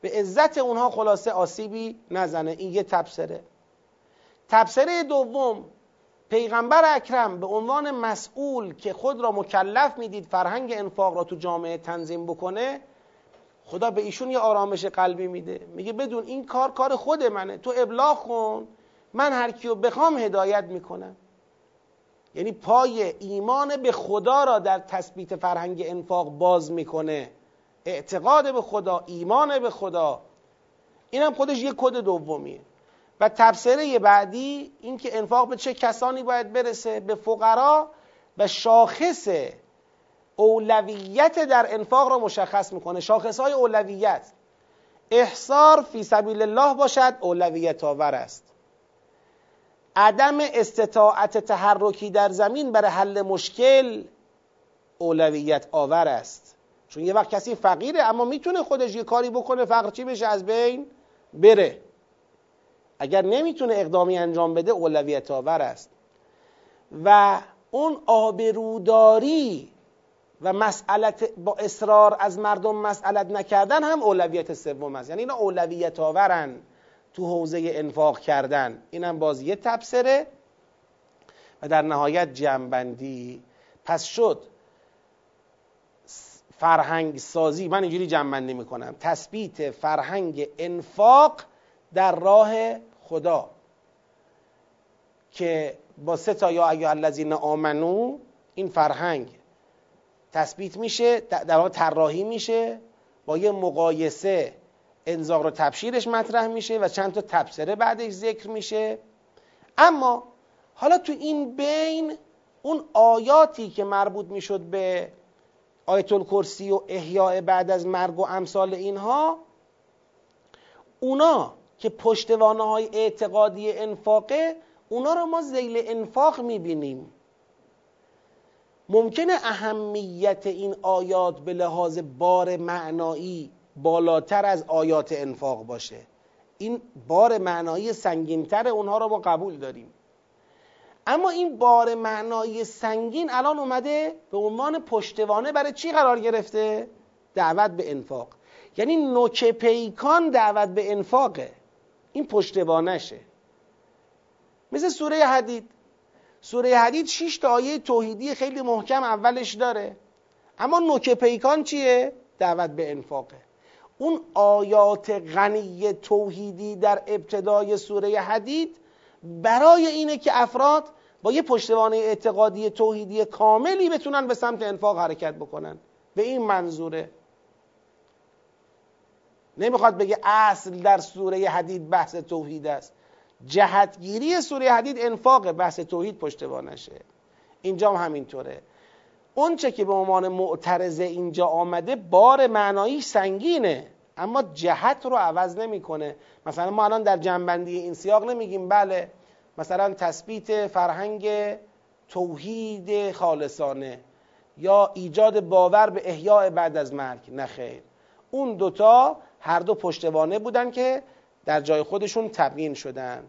به عزت اونها خلاصه آسیبی نزنه. این یه تبصره. تبصره دوم پیغمبر اکرم به عنوان مسئول که خود را مکلف می‌دید فرهنگ انفاق را تو جامعه تنظیم بکنه خدا به ایشون یه آرامش قلبی میده. میگه بدون این کار کار خود منه. تو ابلاغ کن من هر کیو بخوام هدایت می‌کنم. یعنی پای ایمان به خدا را در تثبیت فرهنگ انفاق باز می‌کنه. اعتقاد به خدا ایمان به خدا. اینم خودش یه کد دومیه. و تبصره بعدی اینکه انفاق به چه کسانی باید برسه؟ به فقرا و شاخص اولویت در انفاق را مشخص می‌کنه. شاخص های اولویت. احصار فی سبیل الله باشد اولویت آور است. عدم استطاعت تحرکی در زمین برای حل مشکل اولویت آور است. چون یه وقت کسی فقیره اما می‌تونه خودش یه کاری بکنه فقر چی بشه؟ از بین بره. اگر نمی‌تونه اقدامی انجام بده اولویت آور است. و اون آبروداری و مسئلت با اصرار از مردم مسئلت نکردن هم اولویت سوم است. یعنی اینا اولویت آورن تو حوزه انفاق کردن. اینم باز یه تبصره. و در نهایت جمعبندی پس شد. فرهنگ سازی من اینجوری جمعبندی می‌کنم. تثبیت فرهنگ انفاق در راه خدا. که با سه تا یا ایها الذین آمنو این فرهنگ تثبیت میشه در واقع طراحی میشه با یه مقایسه انزاق و تبشیرش مطرح میشه و چند تا تبصره بعدش ذکر میشه. اما حالا تو این بین اون آیاتی که مربوط می‌شد به آیت الکرسی و احیاء بعد از مرگ و امثال اینها اونا که پشتوانه های اعتقادی انفاقه اونا رو ما زیل انفاق می‌بینیم. ممکنه اهمیت این آیات به لحاظ بار معنایی بالاتر از آیات انفاق باشه. این بار معنایی سنگینتر اونها رو ما قبول داریم. اما این بار معنایی سنگین الان اومده به عنوان پشتوانه برای چی قرار گرفته؟ دعوت به انفاق. یعنی نوک پیکان دعوت به انفاقه. این پشتوانشه. مثل سوره حدید. سوره حدید 6 تا آیه توحیدی خیلی محکم اولش داره. اما نوک پیکان چیه؟ دعوت به انفاقه. اون آیات غنی توحیدی در ابتدای سوره حدید برای اینه که افراد با یه پشتوانه اعتقادی توحیدی کاملی بتونن به سمت انفاق حرکت بکنن. به این منظوره. نمی‌خواد بگه اصل در سوره حدید بحث توحید است. جهتگیری سوره حدید انفاق بحث توحید پشتوانشه. اینجا هم همینطوره. اون چه که به عنوان معترضه اینجا آمده بار معنایی سنگینه. اما جهت رو عوض نمی‌کنه. مثلا ما الان در جنبندی این سیاق نمیگیم. بله مثلا تثبیت فرهنگ توحید خالصانه یا ایجاد باور به احیاء بعد از مرگ. نه خیر. اون دوتا هر دو پشتوانه بودن که در جای خودشون تبیین شدن.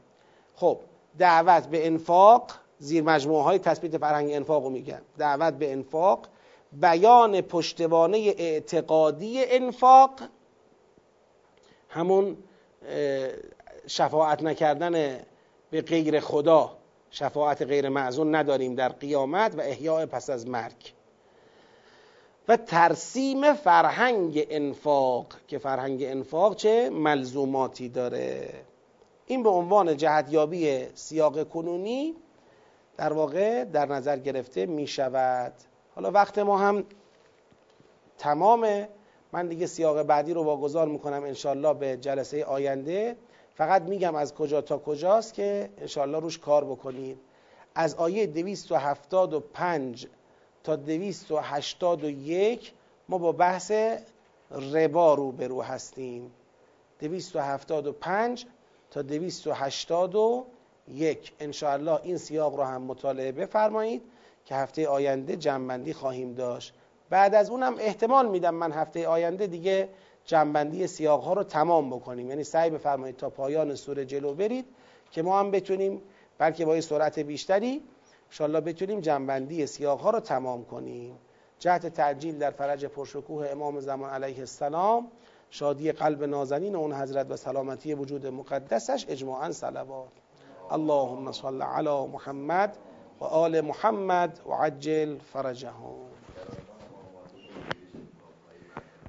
خب دعوت به انفاق زیر مجموعه های تثبیت فرهنگ انفاق رو میگن. دعوت به انفاق بیان پشتوانه اعتقادی انفاق همون شفاعت نکردن به غیر خدا شفاعت غیر معزون نداریم در قیامت و احیاء پس از مرگ. و ترسیم فرهنگ انفاق که فرهنگ انفاق چه؟ ملزوماتی داره. این به عنوان جهتیابی سیاق کنونی در واقع در نظر گرفته می شود حالا وقت ما هم تمامه. من دیگه سیاق بعدی رو واگذار می‌کنم انشالله به جلسه آینده. فقط میگم از کجا تا کجاست که انشالله روش کار بکنید از آیه 275 تا 281 ما با بحث ربا رو هستیم. 275 تا 281 انشاءالله این سیاق رو هم مطالعه بفرمایید که هفته آینده جنبندی خواهیم داشت. بعد از اونم احتمال میدم من هفته آینده دیگه جنبندی سیاق ها رو تمام بکنیم. یعنی سعی بفرمایید تا پایان سوره جلو برید که ما هم بتونیم بلکه با سرعت بیشتری انشاءالله بتونیم جنبندی سیاق ها رو تمام کنیم. جهت تعجیل در فرج پرشکوه امام زمان علیه السلام شادی قلب نازنین اون حضرت و سلامتی وجود مقدسش اجماعا صلوات. اللهم صل علی محمد و آل محمد و عجل فرجهم.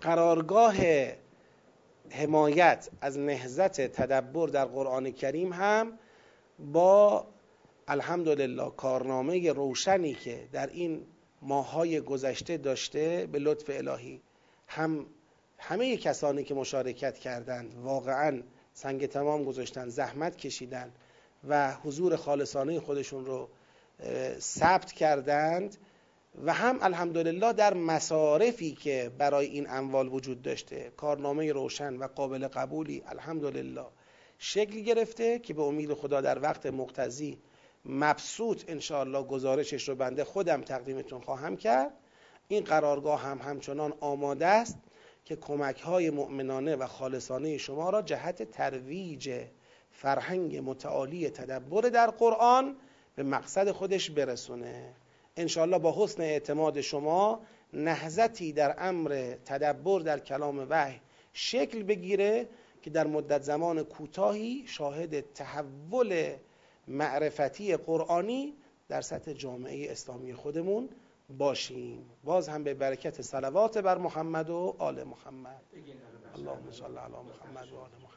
قرارگاه حمایت از نهزت تدبر در قرآن کریم هم با الحمدلله کارنامه روشنی که در این ماهای گذشته داشته به لطف الهی. هم همه کسانی که مشارکت کردند واقعا سنگ تمام گذاشتن زحمت کشیدن و حضور خالصانه خودشون رو ثبت کردند. و هم الحمدلله در مصارفی که برای این اموال وجود داشته کارنامه روشن و قابل قبولی الحمدلله شکل گرفته که به امید خدا در وقت مقتضی مبسوط انشاءالله گزارشش رو بنده خودم تقدیمتون خواهم کرد. این قرارگاه هم همچنان آماده است که کمک های مؤمنانه و خالصانه شما را جهت ترویج فرهنگ متعالی تدبر در قرآن به مقصد خودش برسونه. انشاءالله با حسن اعتماد شما نهزتی در امر تدبر در کلام وحی شکل بگیره که در مدت زمان کوتاهی شاهد تحول معرفتی قرآنی در سطح جامعه اسلامی خودمون باشیم. باز هم به برکت صلوات بر محمد و آل محمد. اللهم صل علی محمد و آل محمد.